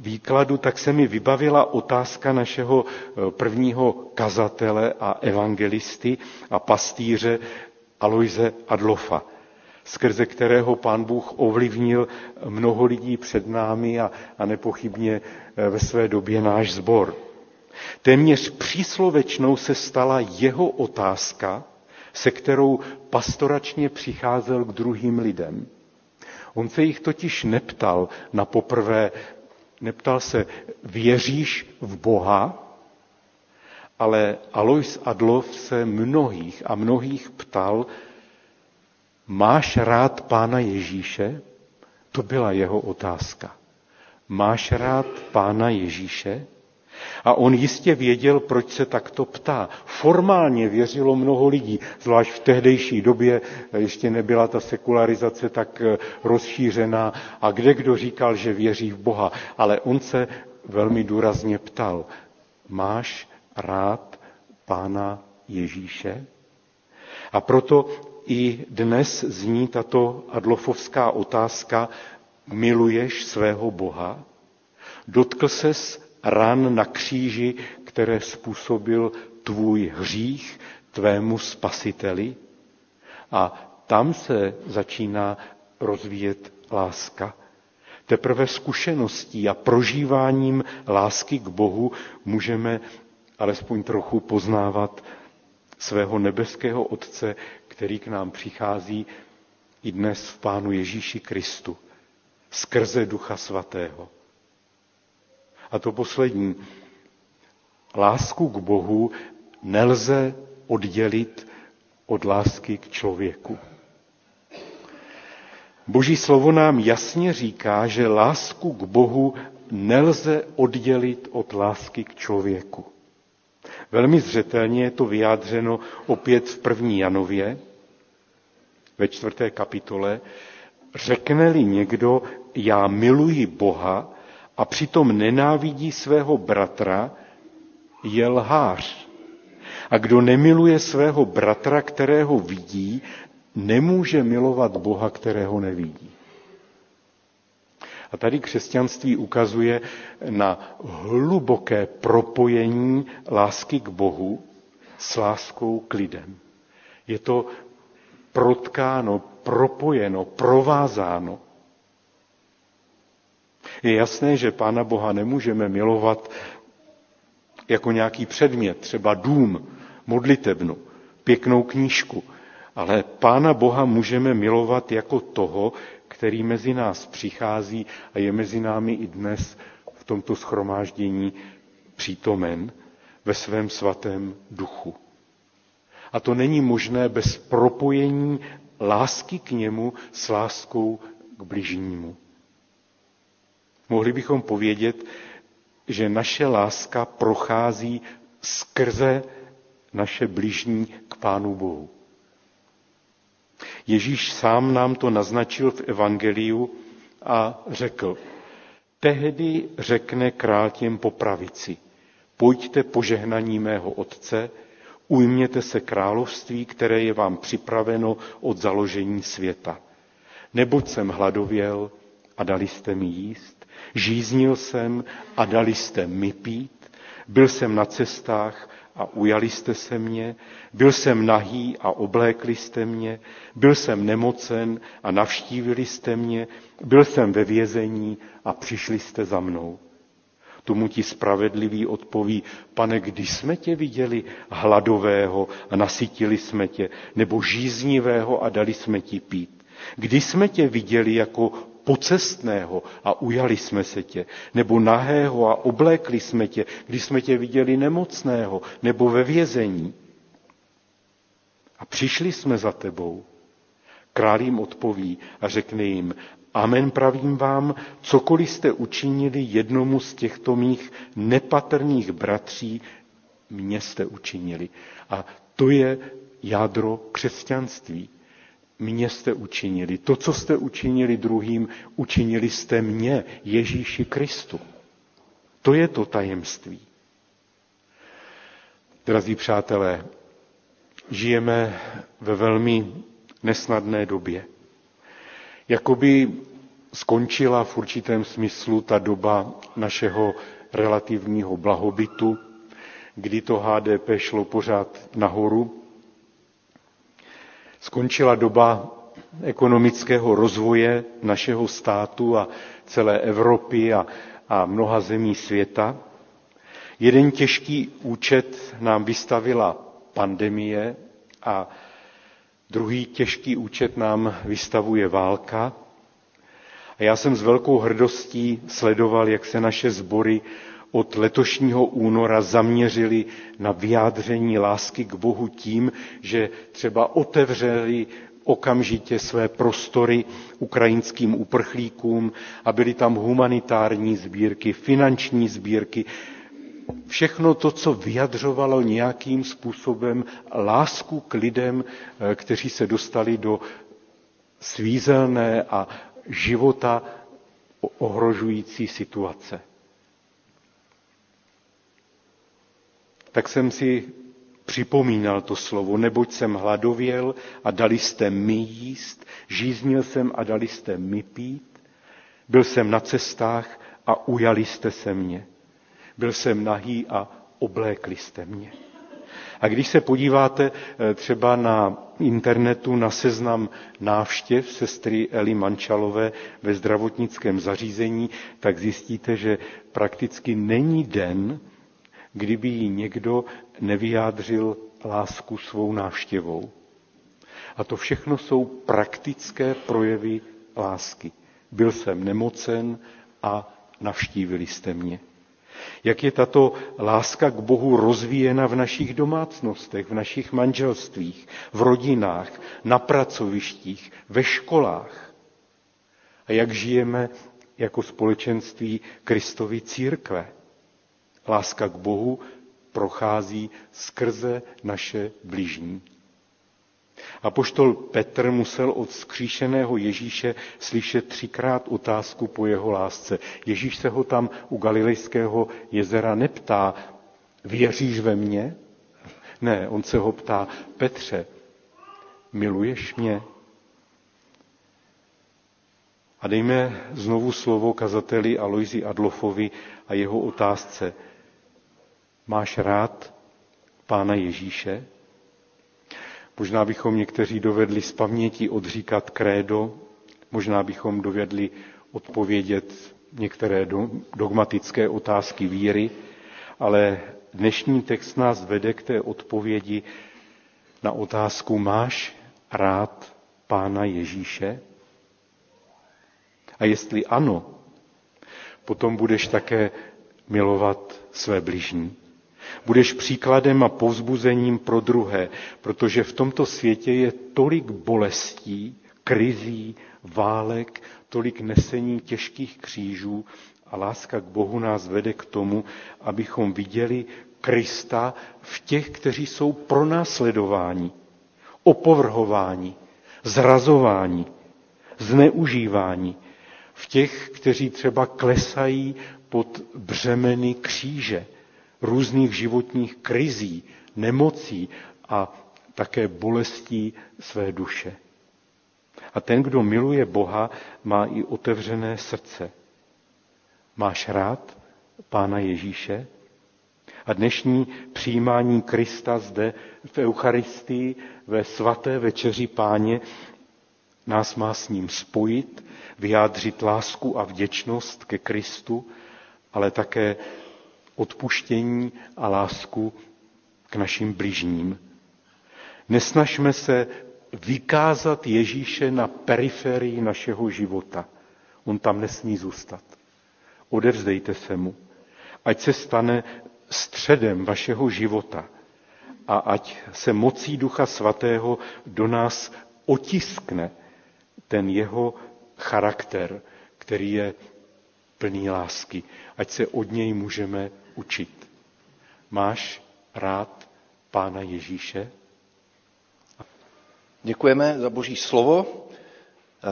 výkladu, tak se mi vybavila otázka našeho prvního kazatele a evangelisty a pastýře Aloise Adlofa skrze kterého pán Bůh ovlivnil mnoho lidí před námi a, a nepochybně eh, ve své době náš sbor. Téměř příslovečnou se stala jeho otázka, se kterou pastoračně přicházel k druhým lidem. On se jich totiž neptal na poprvé, neptal se, věříš v Boha? Ale Alois Adlov se mnohých a mnohých ptal, Máš rád pána Ježíše? To byla jeho otázka. Máš rád pána Ježíše? A on jistě věděl, proč se takto ptá. Formálně věřilo mnoho lidí, zvlášť v tehdejší době ještě nebyla ta sekularizace tak eh, rozšířená a kde kdo říkal, že věří v Boha. Ale on se velmi důrazně ptal, máš rád pána Ježíše? A proto i dnes zní tato adlofovská otázka, miluješ svého Boha? Dotkl ses ran na kříži, které způsobil tvůj hřích tvému spasiteli? A tam se začíná rozvíjet láska. Teprve zkušeností a prožíváním lásky k Bohu můžeme alespoň trochu poznávat svého nebeského Otce, který k nám přichází i dnes v Pánu Ježíši Kristu, skrze Ducha Svatého. A to poslední. Lásku k Bohu nelze oddělit od lásky k člověku. Boží slovo nám jasně říká, že lásku k Bohu nelze oddělit od lásky k člověku. Velmi zřetelně je to vyjádřeno opět v první Janově, ve čtvrté kapitole, řekne-li někdo, já miluji Boha a přitom nenávidí svého bratra, je lhář. A kdo nemiluje svého bratra, kterého vidí, nemůže milovat Boha, kterého nevidí. A tady křesťanství ukazuje na hluboké propojení lásky k Bohu s láskou k lidem. Je to protkáno, propojeno, provázáno. Je jasné, že Pána Boha nemůžeme milovat jako nějaký předmět, třeba dům, modlitebnu, pěknou knížku, ale Pána Boha můžeme milovat jako toho, který mezi nás přichází a je mezi námi i dnes v tomto schromáždění přítomen ve svém svatém duchu. A to není možné bez propojení lásky k němu s láskou k bližnímu. Mohli bychom povědět, že naše láska prochází skrze naše bližní k Pánu Bohu. Ježíš sám nám to naznačil v Evangeliu a řekl, tehdy řekne král těm po pravici, pojďte požehnaní mého otce, ujměte se království, které je vám připraveno od založení světa. Neboť jsem hladověl a dali jste mi jíst, žíznil jsem a dali jste mi pít, byl jsem na cestách a ujali jste se mě, byl jsem nahý a oblékli jste mě, byl jsem nemocen a navštívili jste mě, byl jsem ve vězení a přišli jste za mnou. Tomu ti spravedlivý odpoví, pane, kdy jsme tě viděli hladového a nasytili jsme tě, nebo žíznivého a dali jsme ti pít. Kdy jsme tě viděli jako pocestného a ujali jsme se tě, nebo nahého a oblékli jsme tě, když jsme tě viděli nemocného, nebo ve vězení. A přišli jsme za tebou. Král jim odpoví a řekne jim, Amen pravím vám, cokoliv jste učinili jednomu z těchto mých nepatrných bratří, mě jste učinili. A to je jádro křesťanství. Mě jste učinili. To, co jste učinili druhým, učinili jste mě, Ježíši Kristu. To je to tajemství. Drazí přátelé, žijeme ve velmi nesnadné době. Jakoby skončila v určitém smyslu ta doba našeho relativního blahobytu, kdy to HDP šlo pořád nahoru. Skončila doba ekonomického rozvoje našeho státu a celé Evropy a, a mnoha zemí světa. Jeden těžký účet nám vystavila pandemie a druhý těžký účet nám vystavuje válka. A já jsem s velkou hrdostí sledoval, jak se naše sbory od letošního února zaměřili na vyjádření lásky k Bohu tím, že třeba otevřeli okamžitě své prostory ukrajinským uprchlíkům a byly tam humanitární sbírky, finanční sbírky, všechno to, co vyjadřovalo nějakým způsobem lásku k lidem, eh, kteří se dostali do svízelné a života ohrožující situace. Tak jsem si připomínal to slovo, neboť jsem hladověl a dali jste mi jíst, žíznil jsem a dali jste mi pít, byl jsem na cestách a ujali jste se mě. Byl jsem nahý a oblékli jste mě. A když se podíváte eh, třeba na internetu na seznam návštěv sestry Eli Mančalové ve zdravotnickém zařízení, tak zjistíte, že prakticky není den, kdyby jí někdo nevyjádřil lásku svou návštěvou. A to všechno jsou praktické projevy lásky. Byl jsem nemocen a navštívili jste mě. Jak je tato láska k Bohu rozvíjena v našich domácnostech, v našich manželstvích, v rodinách, na pracovištích, ve školách. A jak žijeme jako společenství Kristovy církve. Láska k Bohu prochází skrze naše bližní. A poštol Petr musel od skříšeného Ježíše slyšet třikrát otázku po jeho lásce. Ježíš se ho tam u Galilejského jezera neptá, věříš ve mně? Ne, on se ho ptá, Petře, miluješ mě? A dejme znovu slovo kazateli Aloisi Adlofovi a jeho otázce. Máš rád Pána Ježíše? Možná bychom někteří dovedli z paměti odříkat krédo, možná bychom dovedli odpovědět některé dogmatické otázky víry, ale dnešní text nás vede k té odpovědi na otázku máš rád Pána Ježíše? A jestli ano, potom budeš také milovat své bližní. Budeš příkladem a povzbuzením pro druhé, protože v tomto světě je tolik bolestí, krizí, válek, tolik nesení těžkých křížů a láska k Bohu nás vede k tomu, abychom viděli Krista v těch, kteří jsou pronásledováni, opovrhováni, zrazováni, zneužíváni, v těch, kteří třeba klesají pod břemeny kříže, různých životních krizí, nemocí a také bolestí své duše. A ten, kdo miluje Boha, má i otevřené srdce. Máš rád Pána Ježíše? A dnešní přijímání Krista zde v Eucharistii ve svaté večeři páně nás má s ním spojit, vyjádřit lásku a vděčnost ke Kristu, ale také odpuštění a lásku k našim bližním. Nesnažme se vykázat Ježíše na periferii našeho života. On tam nesmí zůstat. Odevzdejte se mu. Ať se stane středem vašeho života a ať se mocí Ducha Svatého do nás otiskne ten jeho charakter, který je plný lásky. Ať se od něj můžeme učit. Máš rád Pána Ježíše? Děkujeme za Boží slovo.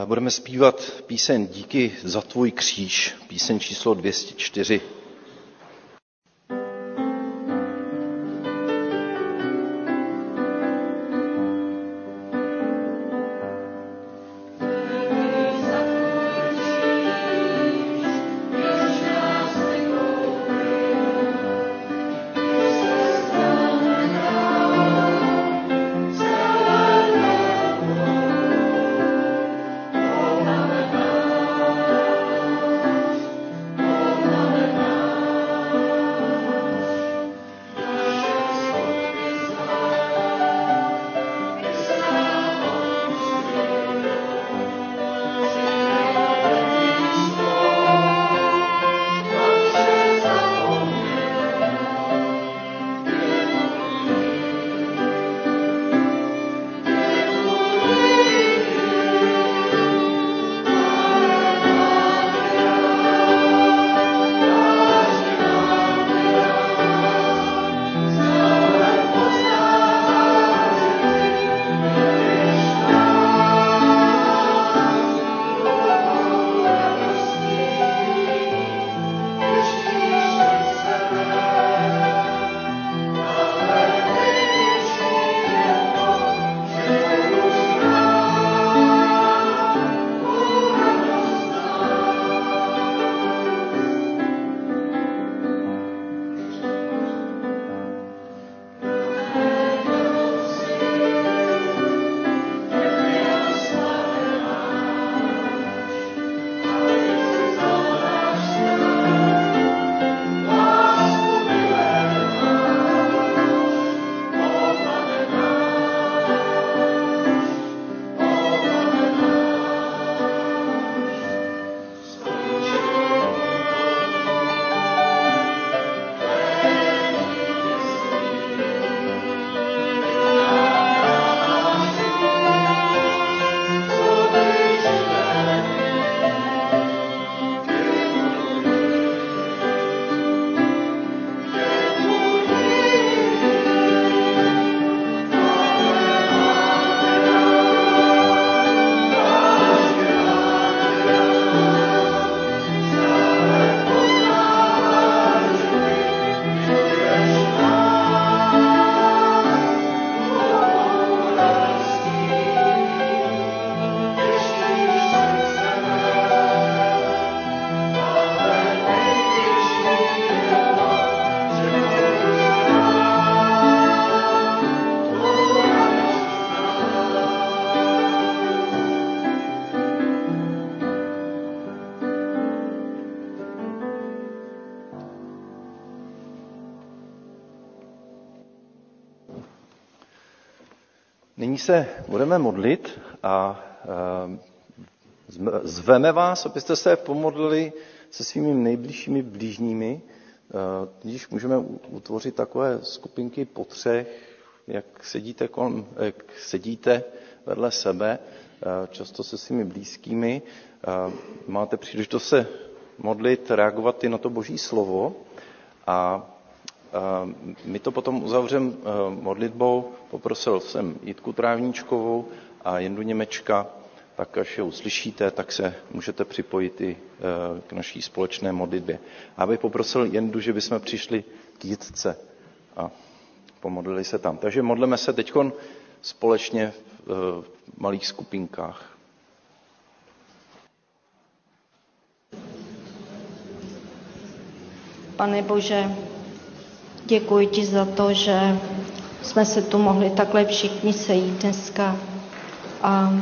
Budeme zpívat píseň Díky za tvůj kříž, píseň číslo 204. Nyní se budeme modlit a zveme vás, abyste se pomodlili se svými nejbližšími blížními. Když můžeme utvořit takové skupinky po třech, jak sedíte, kolem, jak sedíte vedle sebe, často se svými blízkými. Máte příležitost se modlit, reagovat i na to boží slovo a my to potom uzavřeme modlitbou. Poprosil jsem Jitku Trávníčkovou a Jendu Němečka, tak až je uslyšíte, tak se můžete připojit i k naší společné modlitbě. A bych poprosil Jendu, že bychom přišli k Jitce a pomodlili se tam. Takže modleme se teď společně v malých skupinkách. Pane Bože, Děkuji ti za to, že jsme se tu mohli takhle všichni sejít dneska. A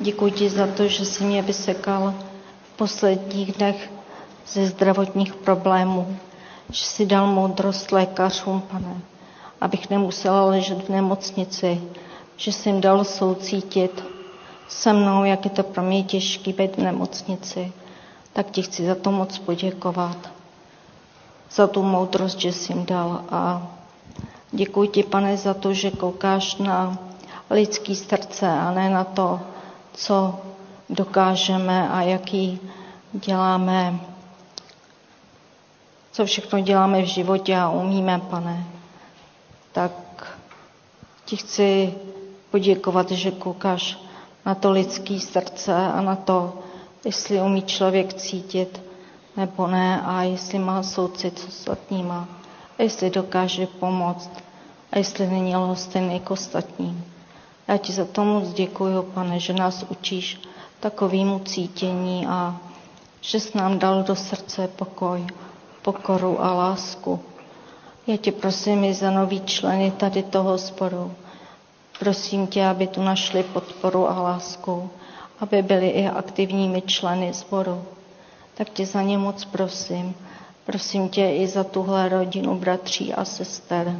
děkuji ti za to, že jsi mě vysekal v posledních dnech ze zdravotních problémů. Že jsi dal moudrost lékařům, pane, abych nemusela ležet v nemocnici, že jsi jim dal soucítit se mnou, jak je to pro mě těžký být v nemocnici, tak ti chci za to moc poděkovat. Za tu moudrost, že jsi jim dal. A děkuji ti, pane, za to, že koukáš na lidský srdce a ne na to, co dokážeme a jaký děláme, co všechno děláme v životě a umíme, pane. Tak ti chci poděkovat, že koukáš na to lidský srdce a na to, jestli umí člověk cítit nebo ne a jestli má soucit s ostatníma a jestli dokáže pomoct a jestli není lhostejný k ostatním. Já ti za to moc děkuji, pane, že nás učíš takovému cítění a že jsi nám dal do srdce pokoj, pokoru a lásku. Já tě prosím i za nový členy tady toho sboru. Prosím tě, aby tu našli podporu a lásku, aby byli i aktivními členy sboru. Tak tě za ně moc prosím. Prosím tě i za tuhle rodinu bratří a sester.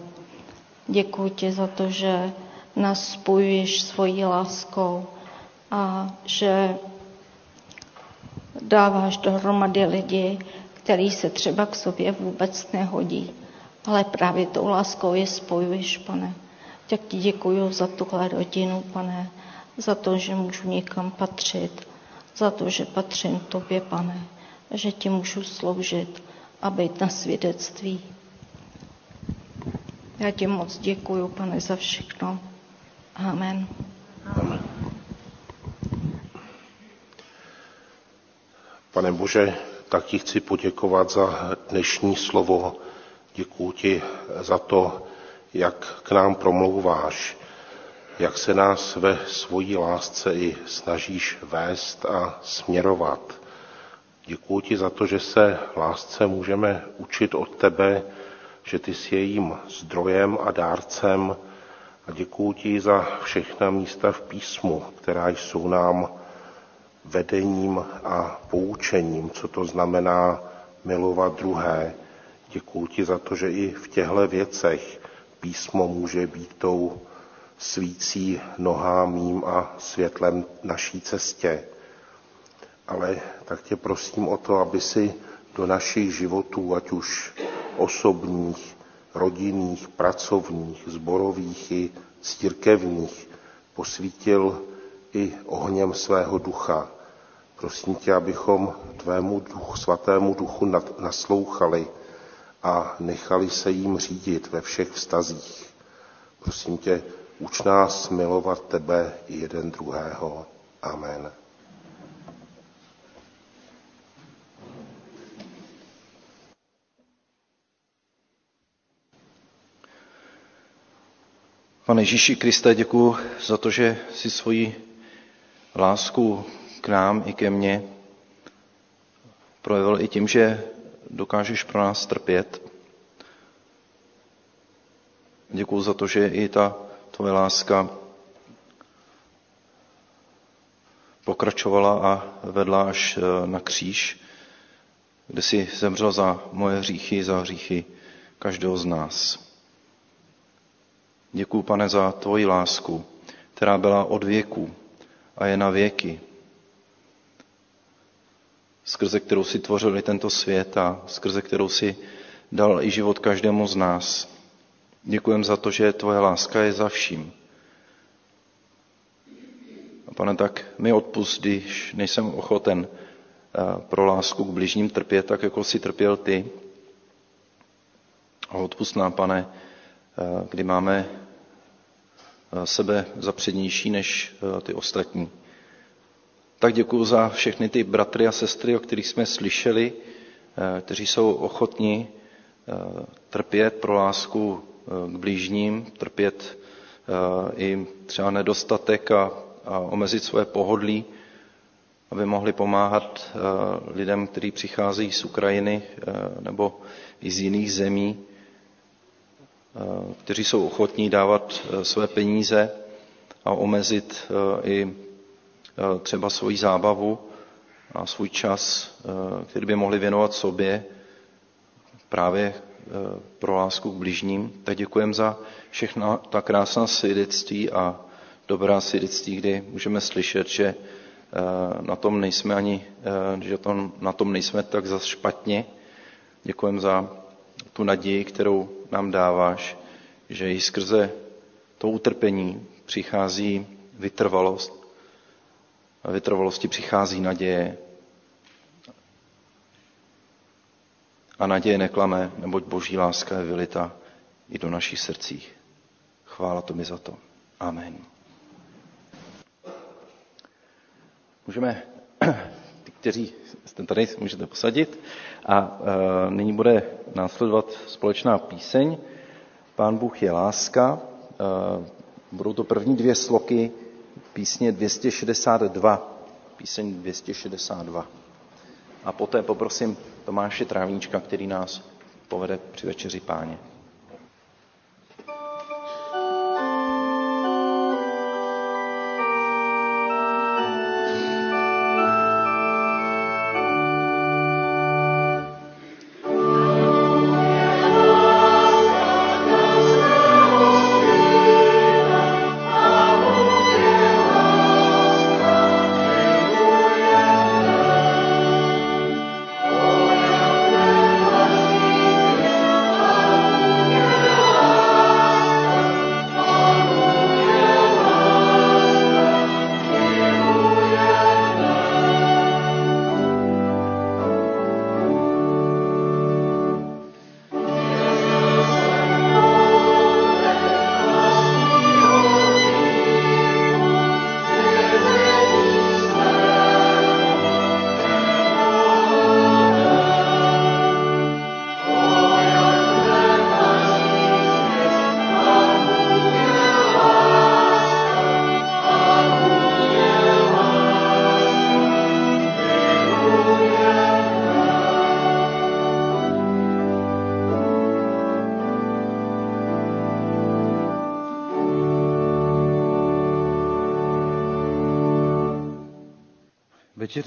Děkuji ti za to, že nás spojuješ svojí láskou a že dáváš dohromady lidi, který se třeba k sobě vůbec nehodí. Ale právě tou láskou je spojuješ, pane. Tak ti děkuji za tuhle rodinu, pane, za to, že můžu někam patřit, za to, že patřím tobě, pane, že ti můžu sloužit a být na svědectví. Já ti moc děkuji, pane, za všechno. Amen. Amen. Pane Bože, tak ti chci poděkovat za dnešní slovo. Děkuji ti za to, jak k nám promlouváš, jak se nás ve svojí lásce i snažíš vést a směrovat. Děkuji ti za to, že se lásce můžeme učit od tebe, že ty jsi jejím zdrojem a dárcem a děkuji ti za všechna místa v písmu, která jsou nám vedením a poučením, co to znamená milovat druhé. Děkuji ti za to, že i v těchto věcech písmo může být tou svící nohám mým a světlem naší cestě. Ale tak tě prosím o to, aby si do našich životů, ať už osobních, rodinných, pracovních, zborových i církevních, posvítil i ohněm svého ducha. Prosím tě, abychom tvému duchu, svatému duchu naslouchali a nechali se jim řídit ve všech vztazích. Prosím tě, uč nás milovat tebe i jeden druhého. Amen. Pane Ježíši Kriste, děkuji za to, že si svoji lásku k nám i ke mně projevil i tím, že dokážeš pro nás trpět. Děkuji za to, že i ta tvoje láska pokračovala a vedla až eh, na kříž, kde si zemřel za moje hříchy, za hříchy každého z nás. Děkuji, pane, za tvoji lásku, která byla od věku a je na věky, skrze kterou si tvořil i tento svět a skrze kterou si dal i život každému z nás. Děkujem za to, že tvoje láska je za vším. A pane, tak mi odpust, když nejsem ochoten eh, pro lásku k bližním trpět, tak jako si trpěl ty. A odpust nám, pane, eh, kdy máme sebe za přednější než ty ostatní. Tak děkuji za všechny ty bratry a sestry, o kterých jsme slyšeli, kteří jsou ochotní trpět pro lásku k blížním, trpět i třeba nedostatek a, a omezit své pohodlí, aby mohli pomáhat lidem, kteří přicházejí z Ukrajiny nebo i z jiných zemí, kteří jsou ochotní dávat své peníze a omezit i třeba svoji zábavu a svůj čas, který by mohli věnovat sobě právě pro lásku k bližním. Tak děkujeme za všechna ta krásná svědectví a dobrá svědectví, kdy můžeme slyšet, že eh, na tom nejsme ani, eh, že to, na tom nejsme tak zas špatně. Děkujeme za tu naději, kterou nám dáváš, že i skrze to utrpení přichází vytrvalost. A vytrvalosti přichází naděje. A naděje neklame, neboť boží láska je vylita i do našich srdcích. Chvála to mi za to. Amen. Můžeme, kteří jste tady, můžete posadit. A e, nyní bude následovat společná píseň. Pán Bůh je láska. E, budou to první dvě sloky písně 262. Píseň 262. A poté poprosím Tomáše Trávníčka, který nás povede při večeři páně.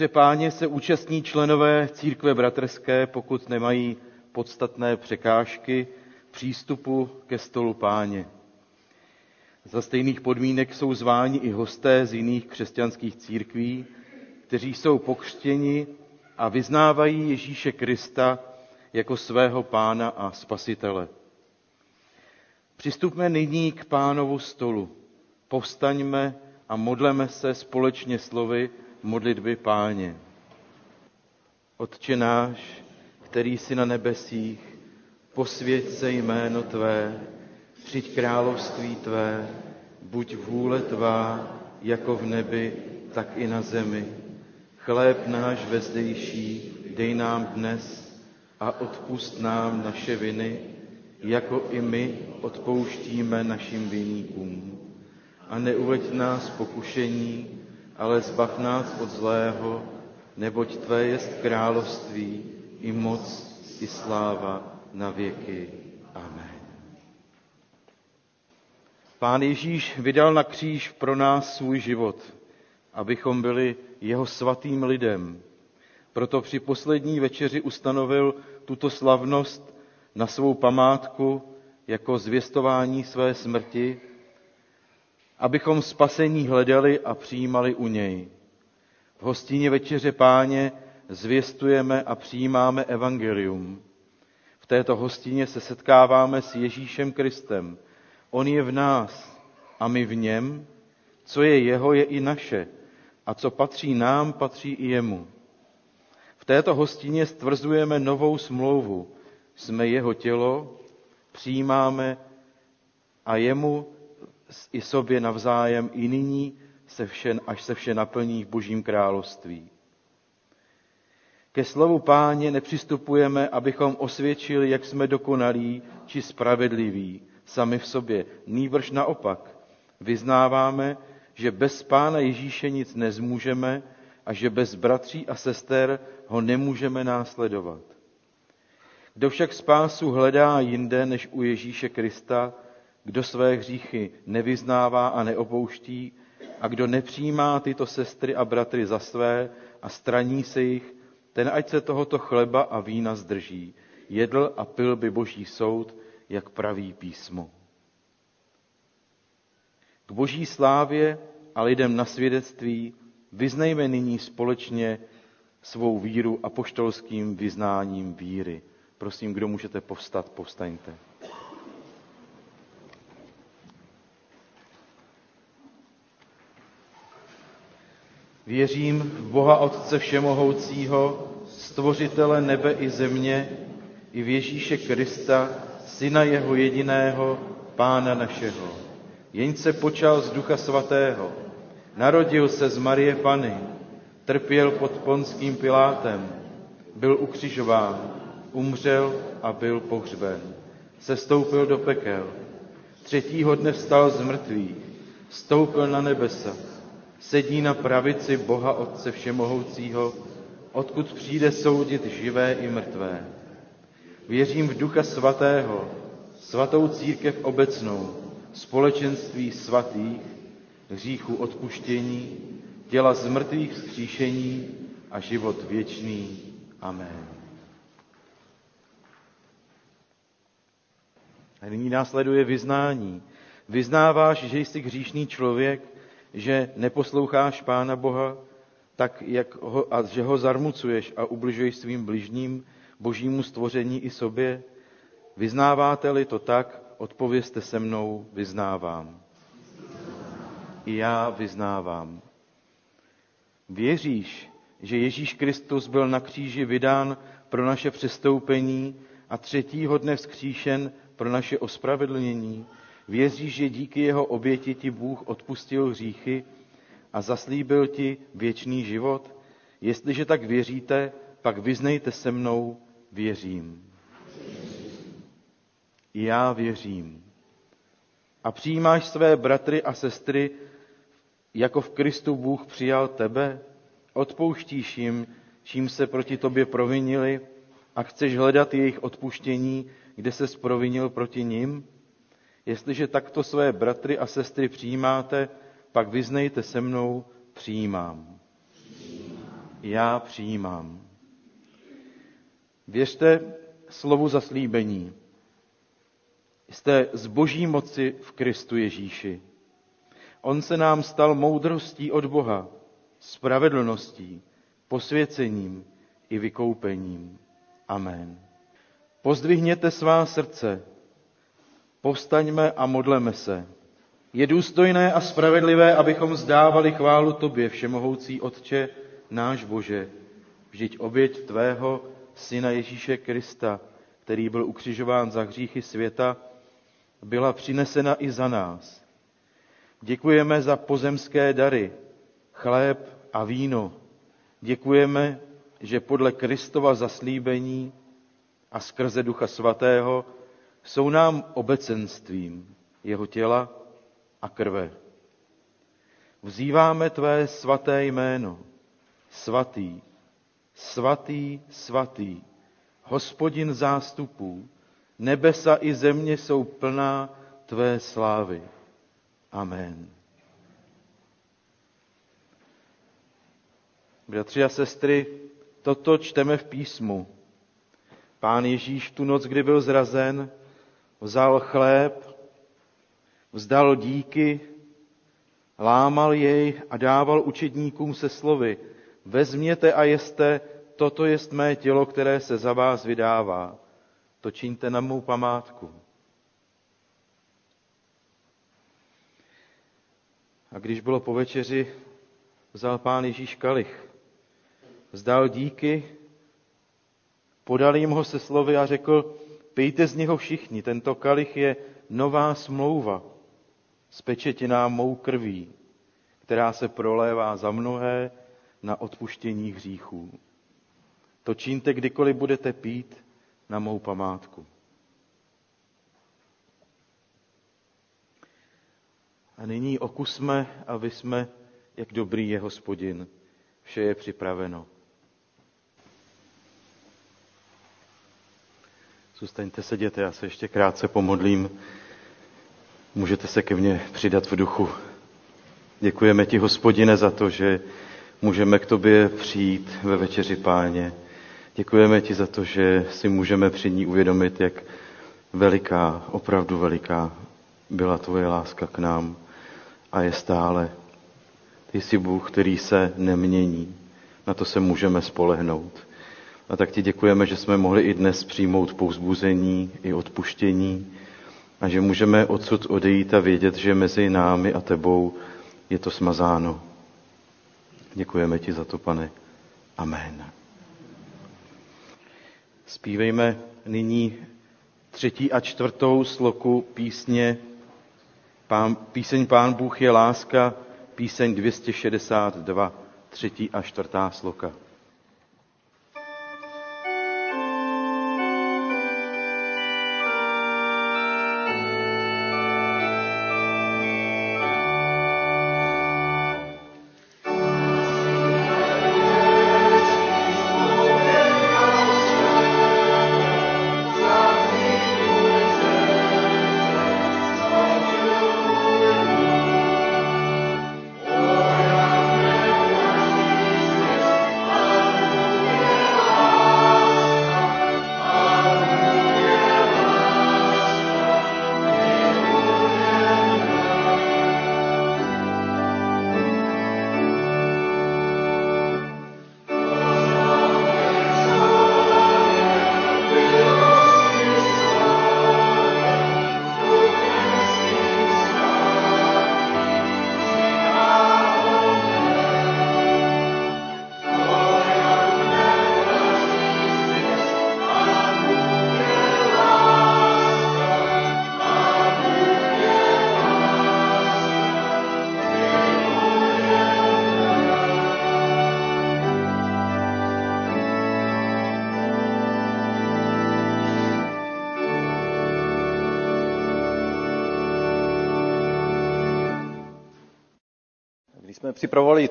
Páně se účastní členové církve bratrské, pokud nemají podstatné překážky přístupu ke stolu páně. Za stejných podmínek jsou zváni i hosté z jiných křesťanských církví, kteří jsou pokřtěni a vyznávají Ježíše Krista jako svého pána a spasitele. Přistupme nyní k pánovu stolu. Povstaňme a modleme se společně slovy, modlitby páně. Otče náš, který jsi na nebesích, posvěť se jméno Tvé, přijď království Tvé, buď vůle Tvá, jako v nebi, tak i na zemi. Chléb náš vezdejší dej nám dnes a odpust nám naše viny, jako i my odpouštíme našim viníkům. A neuveď nás pokušení, ale zbav nás od zlého, neboť Tvé jest království, i moc, i sláva na věky. Amen. Pán Ježíš vydal na kříž pro nás svůj život, abychom byli jeho svatým lidem. Proto při poslední večeři ustanovil tuto slavnost na svou památku jako zvěstování své smrti abychom spasení hledali a přijímali u něj. V hostině Večeře Páně zvěstujeme a přijímáme evangelium. V této hostině se setkáváme s Ježíšem Kristem. On je v nás a my v něm. Co je jeho, je i naše. A co patří nám, patří i jemu. V této hostině stvrzujeme novou smlouvu. Jsme jeho tělo, přijímáme a jemu i sobě navzájem i nyní, se vše, až se vše naplní v Božím království. Ke slovu páně nepřistupujeme, abychom osvědčili, jak jsme dokonalí či spravedliví sami v sobě. Nýbrž naopak. Vyznáváme, že bez pána Ježíše nic nezmůžeme a že bez bratří a sester ho nemůžeme následovat. Kdo však spásu hledá jinde než u Ježíše Krista, kdo své hříchy nevyznává a neopouští a kdo nepřijímá tyto sestry a bratry za své a straní se jich, ten ať se tohoto chleba a vína zdrží. Jedl a pil by boží soud, jak praví písmo. K boží slávě a lidem na svědectví vyznejme nyní společně svou víru apoštolským vyznáním víry. Prosím, kdo můžete povstat, povstaňte. Věřím v Boha Otce Všemohoucího, stvořitele nebe i země, i v Ježíše Krista, syna jeho jediného, pána našeho. Jenž se počal z Ducha Svatého, narodil se z Marie Pany, trpěl pod ponským Pilátem, byl ukřižován, umřel a byl pohřben. Sestoupil do pekel. Třetího dne vstal z mrtvých, stoupil na nebesa, sedí na pravici Boha Otce Všemohoucího, odkud přijde soudit živé i mrtvé. Věřím v Ducha Svatého, svatou církev obecnou, společenství svatých, hříchu odpuštění, těla z mrtvých vzkříšení a život věčný. Amen. A nyní následuje vyznání. Vyznáváš, že jsi hříšný člověk, že neposloucháš Pána Boha, tak jak ho, a že ho zarmucuješ a ubližuješ svým bližním, božímu stvoření i sobě? Vyznáváte-li to tak, odpovězte se mnou, vyznávám. I já vyznávám. Věříš, že Ježíš Kristus byl na kříži vydán pro naše přestoupení a třetího dne vzkříšen pro naše ospravedlnění? Věříš, že díky jeho oběti ti Bůh odpustil hříchy a zaslíbil ti věčný život? Jestliže tak věříte, pak vyznejte se mnou, věřím. Já věřím. A přijímáš své bratry a sestry, jako v Kristu Bůh přijal tebe? Odpouštíš jim, čím se proti tobě provinili a chceš hledat jejich odpuštění, kde se sprovinil proti nim? Jestliže takto své bratry a sestry přijímáte, pak vyznejte se mnou, přijímám. Já přijímám. Věřte slovu zaslíbení. Jste z boží moci v Kristu Ježíši. On se nám stal moudrostí od Boha, spravedlností, posvěcením i vykoupením. Amen. Pozdvihněte svá srdce, povstaňme a modleme se. Je důstojné a spravedlivé, abychom zdávali chválu Tobě, Všemohoucí Otče, náš Bože, vždyť oběť Tvého Syna Ježíše Krista, který byl ukřižován za hříchy světa, byla přinesena i za nás. Děkujeme za pozemské dary, chléb a víno. Děkujeme, že podle Kristova zaslíbení a skrze Ducha Svatého jsou nám obecenstvím jeho těla a krve. Vzýváme tvé svaté jméno, svatý, svatý, svatý, hospodin zástupů, nebesa i země jsou plná tvé slávy. Amen. Bratři a sestry, toto čteme v písmu. Pán Ježíš tu noc, kdy byl zrazen, vzal chléb, vzdal díky, lámal jej a dával učedníkům se slovy, vezměte a jeste, toto jest mé tělo, které se za vás vydává. To čiňte na mou památku. A když bylo po večeři, vzal pán Ježíš kalich, vzdal díky, podal jim ho se slovy a řekl, pijte z něho všichni, tento kalich je nová smlouva, spečetěná mou krví, která se prolévá za mnohé na odpuštění hříchů. To čínte, kdykoliv budete pít na mou památku. A nyní okusme a vysme, jak dobrý je hospodin. Vše je připraveno. Zůstaňte sedět, já se ještě krátce pomodlím. Můžete se ke mně přidat v duchu. Děkujeme ti, hospodine, za to, že můžeme k tobě přijít ve večeři páně. Děkujeme ti za to, že si můžeme při ní uvědomit, jak veliká, opravdu veliká byla tvoje láska k nám a je stále. Ty jsi Bůh, který se nemění. Na to se můžeme spolehnout. A tak ti děkujeme, že jsme mohli i dnes přijmout pouzbuzení i odpuštění a že můžeme odsud odejít a vědět, že mezi námi a tebou je to smazáno. Děkujeme ti za to, pane. Amen. Spívejme nyní třetí a čtvrtou sloku písně Pán, píseň Pán Bůh je láska, píseň 262, třetí a čtvrtá sloka.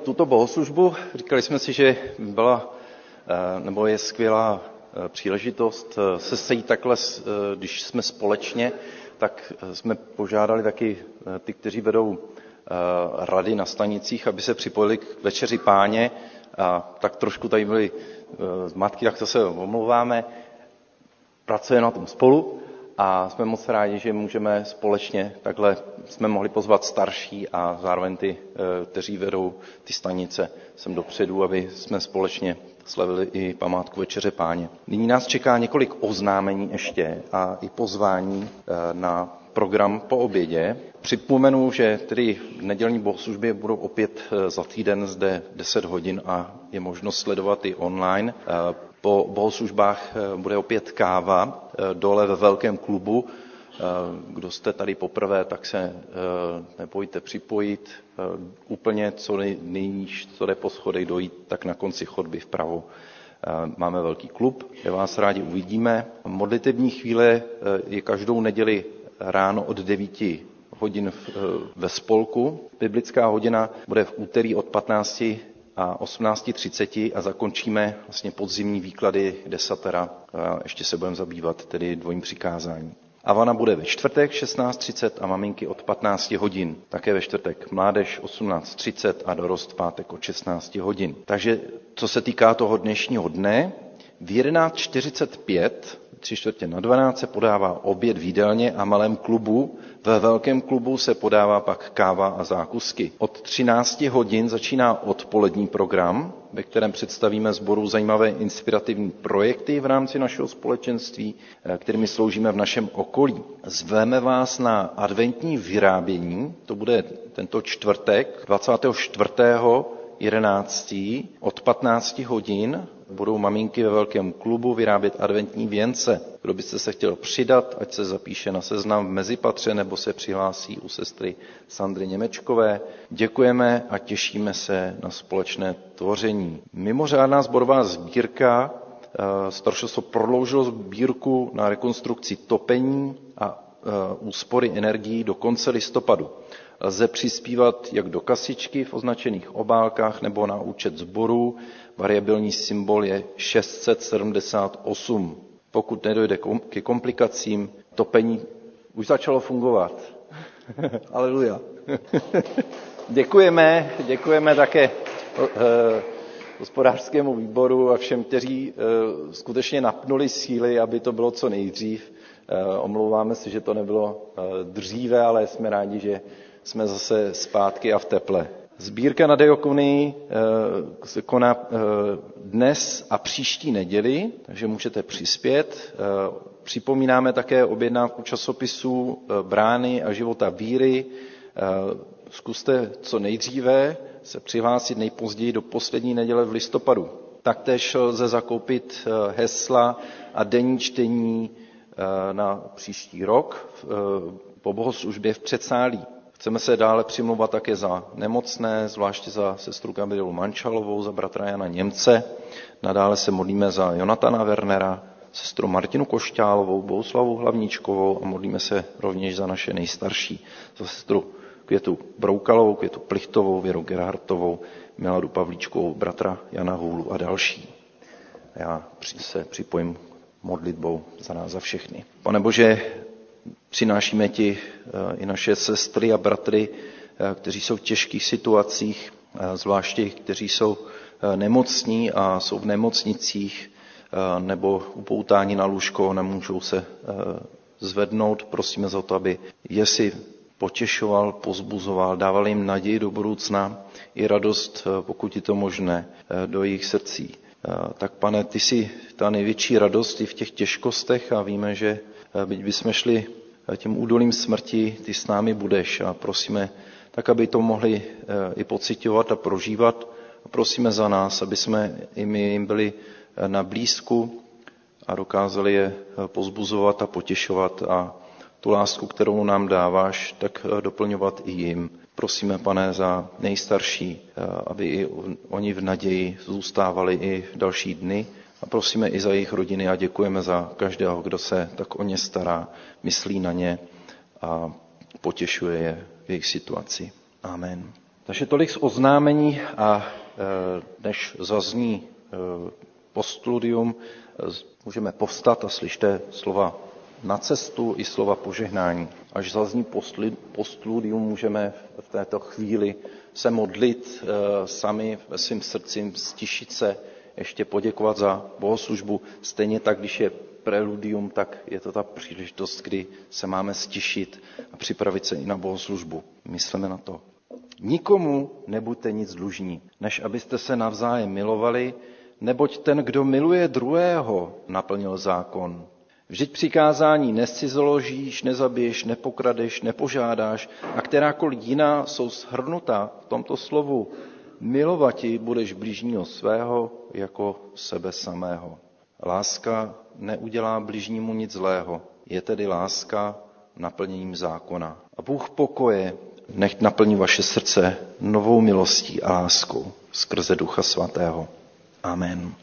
Tuto bohoslužbu, říkali jsme si, že byla eh, nebo je skvělá eh, příležitost eh, se sejít takhle, když jsme společně, tak jsme požádali taky ty, kteří vedou rady na stanicích, aby se připojili k večeři páně. A tak trošku tady byly zmatky, tak to se omlouváme. Pracujeme na tom spolu a jsme moc rádi, že můžeme společně takhle, jsme mohli pozvat starší a zároveň ty, eh, kteří vedou ty stanice sem dopředu, aby jsme společně slavili i památku Večeře Páně. Nyní nás čeká několik oznámení ještě a i pozvání eh, na program po obědě. Připomenu, že tedy nedělní bohoslužby budou opět eh, za týden zde 10 hodin a je možnost sledovat i online. Po bohoslužbách bude opět káva dole ve velkém klubu. Eh, kdo jste tady poprvé, tak se nebojte připojit. Úplně co nejníž, co jde po schodech dojít, tak na konci chodby vpravo máme velký klub, kde vás rádi uvidíme. Modlitební chvíle je každou neděli ráno od 9 hodin ve spolku. Biblická hodina bude v úterý od 15 a 18.30 a zakončíme vlastně podzimní výklady desatera. A ještě se budeme zabývat tedy dvojím přikázání. Avana bude ve čtvrtek 16.30 a maminky od 15 hodin. Také ve čtvrtek mládež 18.30 a dorost pátek od 16 hodin. Takže co se týká toho dnešního dne, v 11.45 tři čtvrtě na 12 se podává oběd v jídelně a malém klubu. Ve velkém klubu se podává pak káva a zákusky. Od 13 hodin začíná odpolední program, ve kterém představíme sboru zajímavé inspirativní projekty v rámci našeho společenství, eh, kterými sloužíme v našem okolí. Zveme vás na adventní vyrábění, to bude tento čtvrtek 24. 11. od 15 hodin budou maminky ve velkém klubu vyrábět adventní věnce. Kdo byste se chtěl přidat, ať se zapíše na seznam v mezipatře nebo se přihlásí u sestry Sandry Němečkové. Děkujeme a těšíme se na společné tvoření. Mimořádná zborová sbírka eh, Staršostvo prodloužilo sbírku na rekonstrukci topení a eh, úspory energií do konce listopadu. Lze přispívat jak do kasičky v označených obálkách nebo na účet sboru variabilní symbol je 678. Pokud nedojde ke komplikacím, topení už začalo fungovat. Aleluja. děkujeme, děkujeme také eh, hospodářskému výboru a všem, kteří eh, skutečně napnuli síly, aby to bylo co nejdřív. Eh, omlouváme se, že to nebylo dříve, ale jsme rádi, že jsme zase zpátky a v teple. Sbírka na Deokonii eh, se koná eh, dnes a příští neděli, takže můžete přispět. Eh, připomínáme také objednávku časopisů Brány a života víry. Zkuste co nejdříve se přihlásit nejpozději do poslední neděle v listopadu. Taktéž lze zakoupit hesla a denní čtení na příští rok po bohoslužbě v předsálí. Chceme se dále přimlouvat také za nemocné, zvláště za sestru Gabrielu Mančalovou, za bratra Jana Němce. Nadále se modlíme za Jonatana Wernera, sestru Martinu Košťálovou, Bouslavu Hlavníčkovou a modlíme se rovněž za naše nejstarší, za sestru Květu Broukalovou, Květu Plichtovou, Věru Gerhartovou, Miladu Pavlíčkovou, bratra Jana Hůlu a další. Já se připojím modlitbou za nás, za všechny. Pane Bože, Přinášíme ti eh, i naše sestry a bratry, eh, kteří jsou v těžkých situacích, eh, zvláště kteří jsou nemocní a jsou v nemocnicích nebo upoutáni na lůžko, nemůžou se zvednout. Prosíme za to, aby je si potěšoval, pozbuzoval, dával jim naději do budoucna i radost, pokud je to možné, do jejich srdcí. Tak pane, ty jsi ta největší radost i v těch těžkostech a víme, že byť bychom šli tím údolím smrti, ty s námi budeš a prosíme tak, aby to mohli eh, i pocitovat a prožívat. A prosíme za nás, aby jsme i my jim byli eh, na blízku a dokázali je eh, pozbuzovat a potěšovat a tu lásku, kterou nám dáváš, tak doplňovat i jim. Prosíme, pane, za nejstarší, aby i oni v naději zůstávali i další dny a prosíme i za jejich rodiny a děkujeme za každého, kdo se tak o ně stará, myslí na ně a potěšuje je v jejich situaci. Amen. Takže tolik z oznámení a e, než zazní e, postludium, e, můžeme povstat a slyšte slova na cestu i slova požehnání. Až zazní postludium, můžeme v této chvíli se modlit sami ve svým srdcím, stišit se, ještě poděkovat za bohoslužbu. Stejně tak, když je preludium, tak je to ta příležitost, kdy se máme stišit a připravit se i na bohoslužbu. Myslíme na to. Nikomu nebuďte nic dlužní, než abyste se navzájem milovali, neboť ten, kdo miluje druhého, naplnil zákon. Vždyť přikázání nescizoložíš, nezabiješ, nepokradeš, nepožádáš a kterákoliv jiná jsou shrnuta v tomto slovu Milovati budeš blížního svého jako sebe samého. Láska neudělá bližnímu nic zlého, je tedy láska naplněním zákona. A Bůh pokoje nech naplní vaše srdce novou milostí a láskou skrze Ducha Svatého. Amen.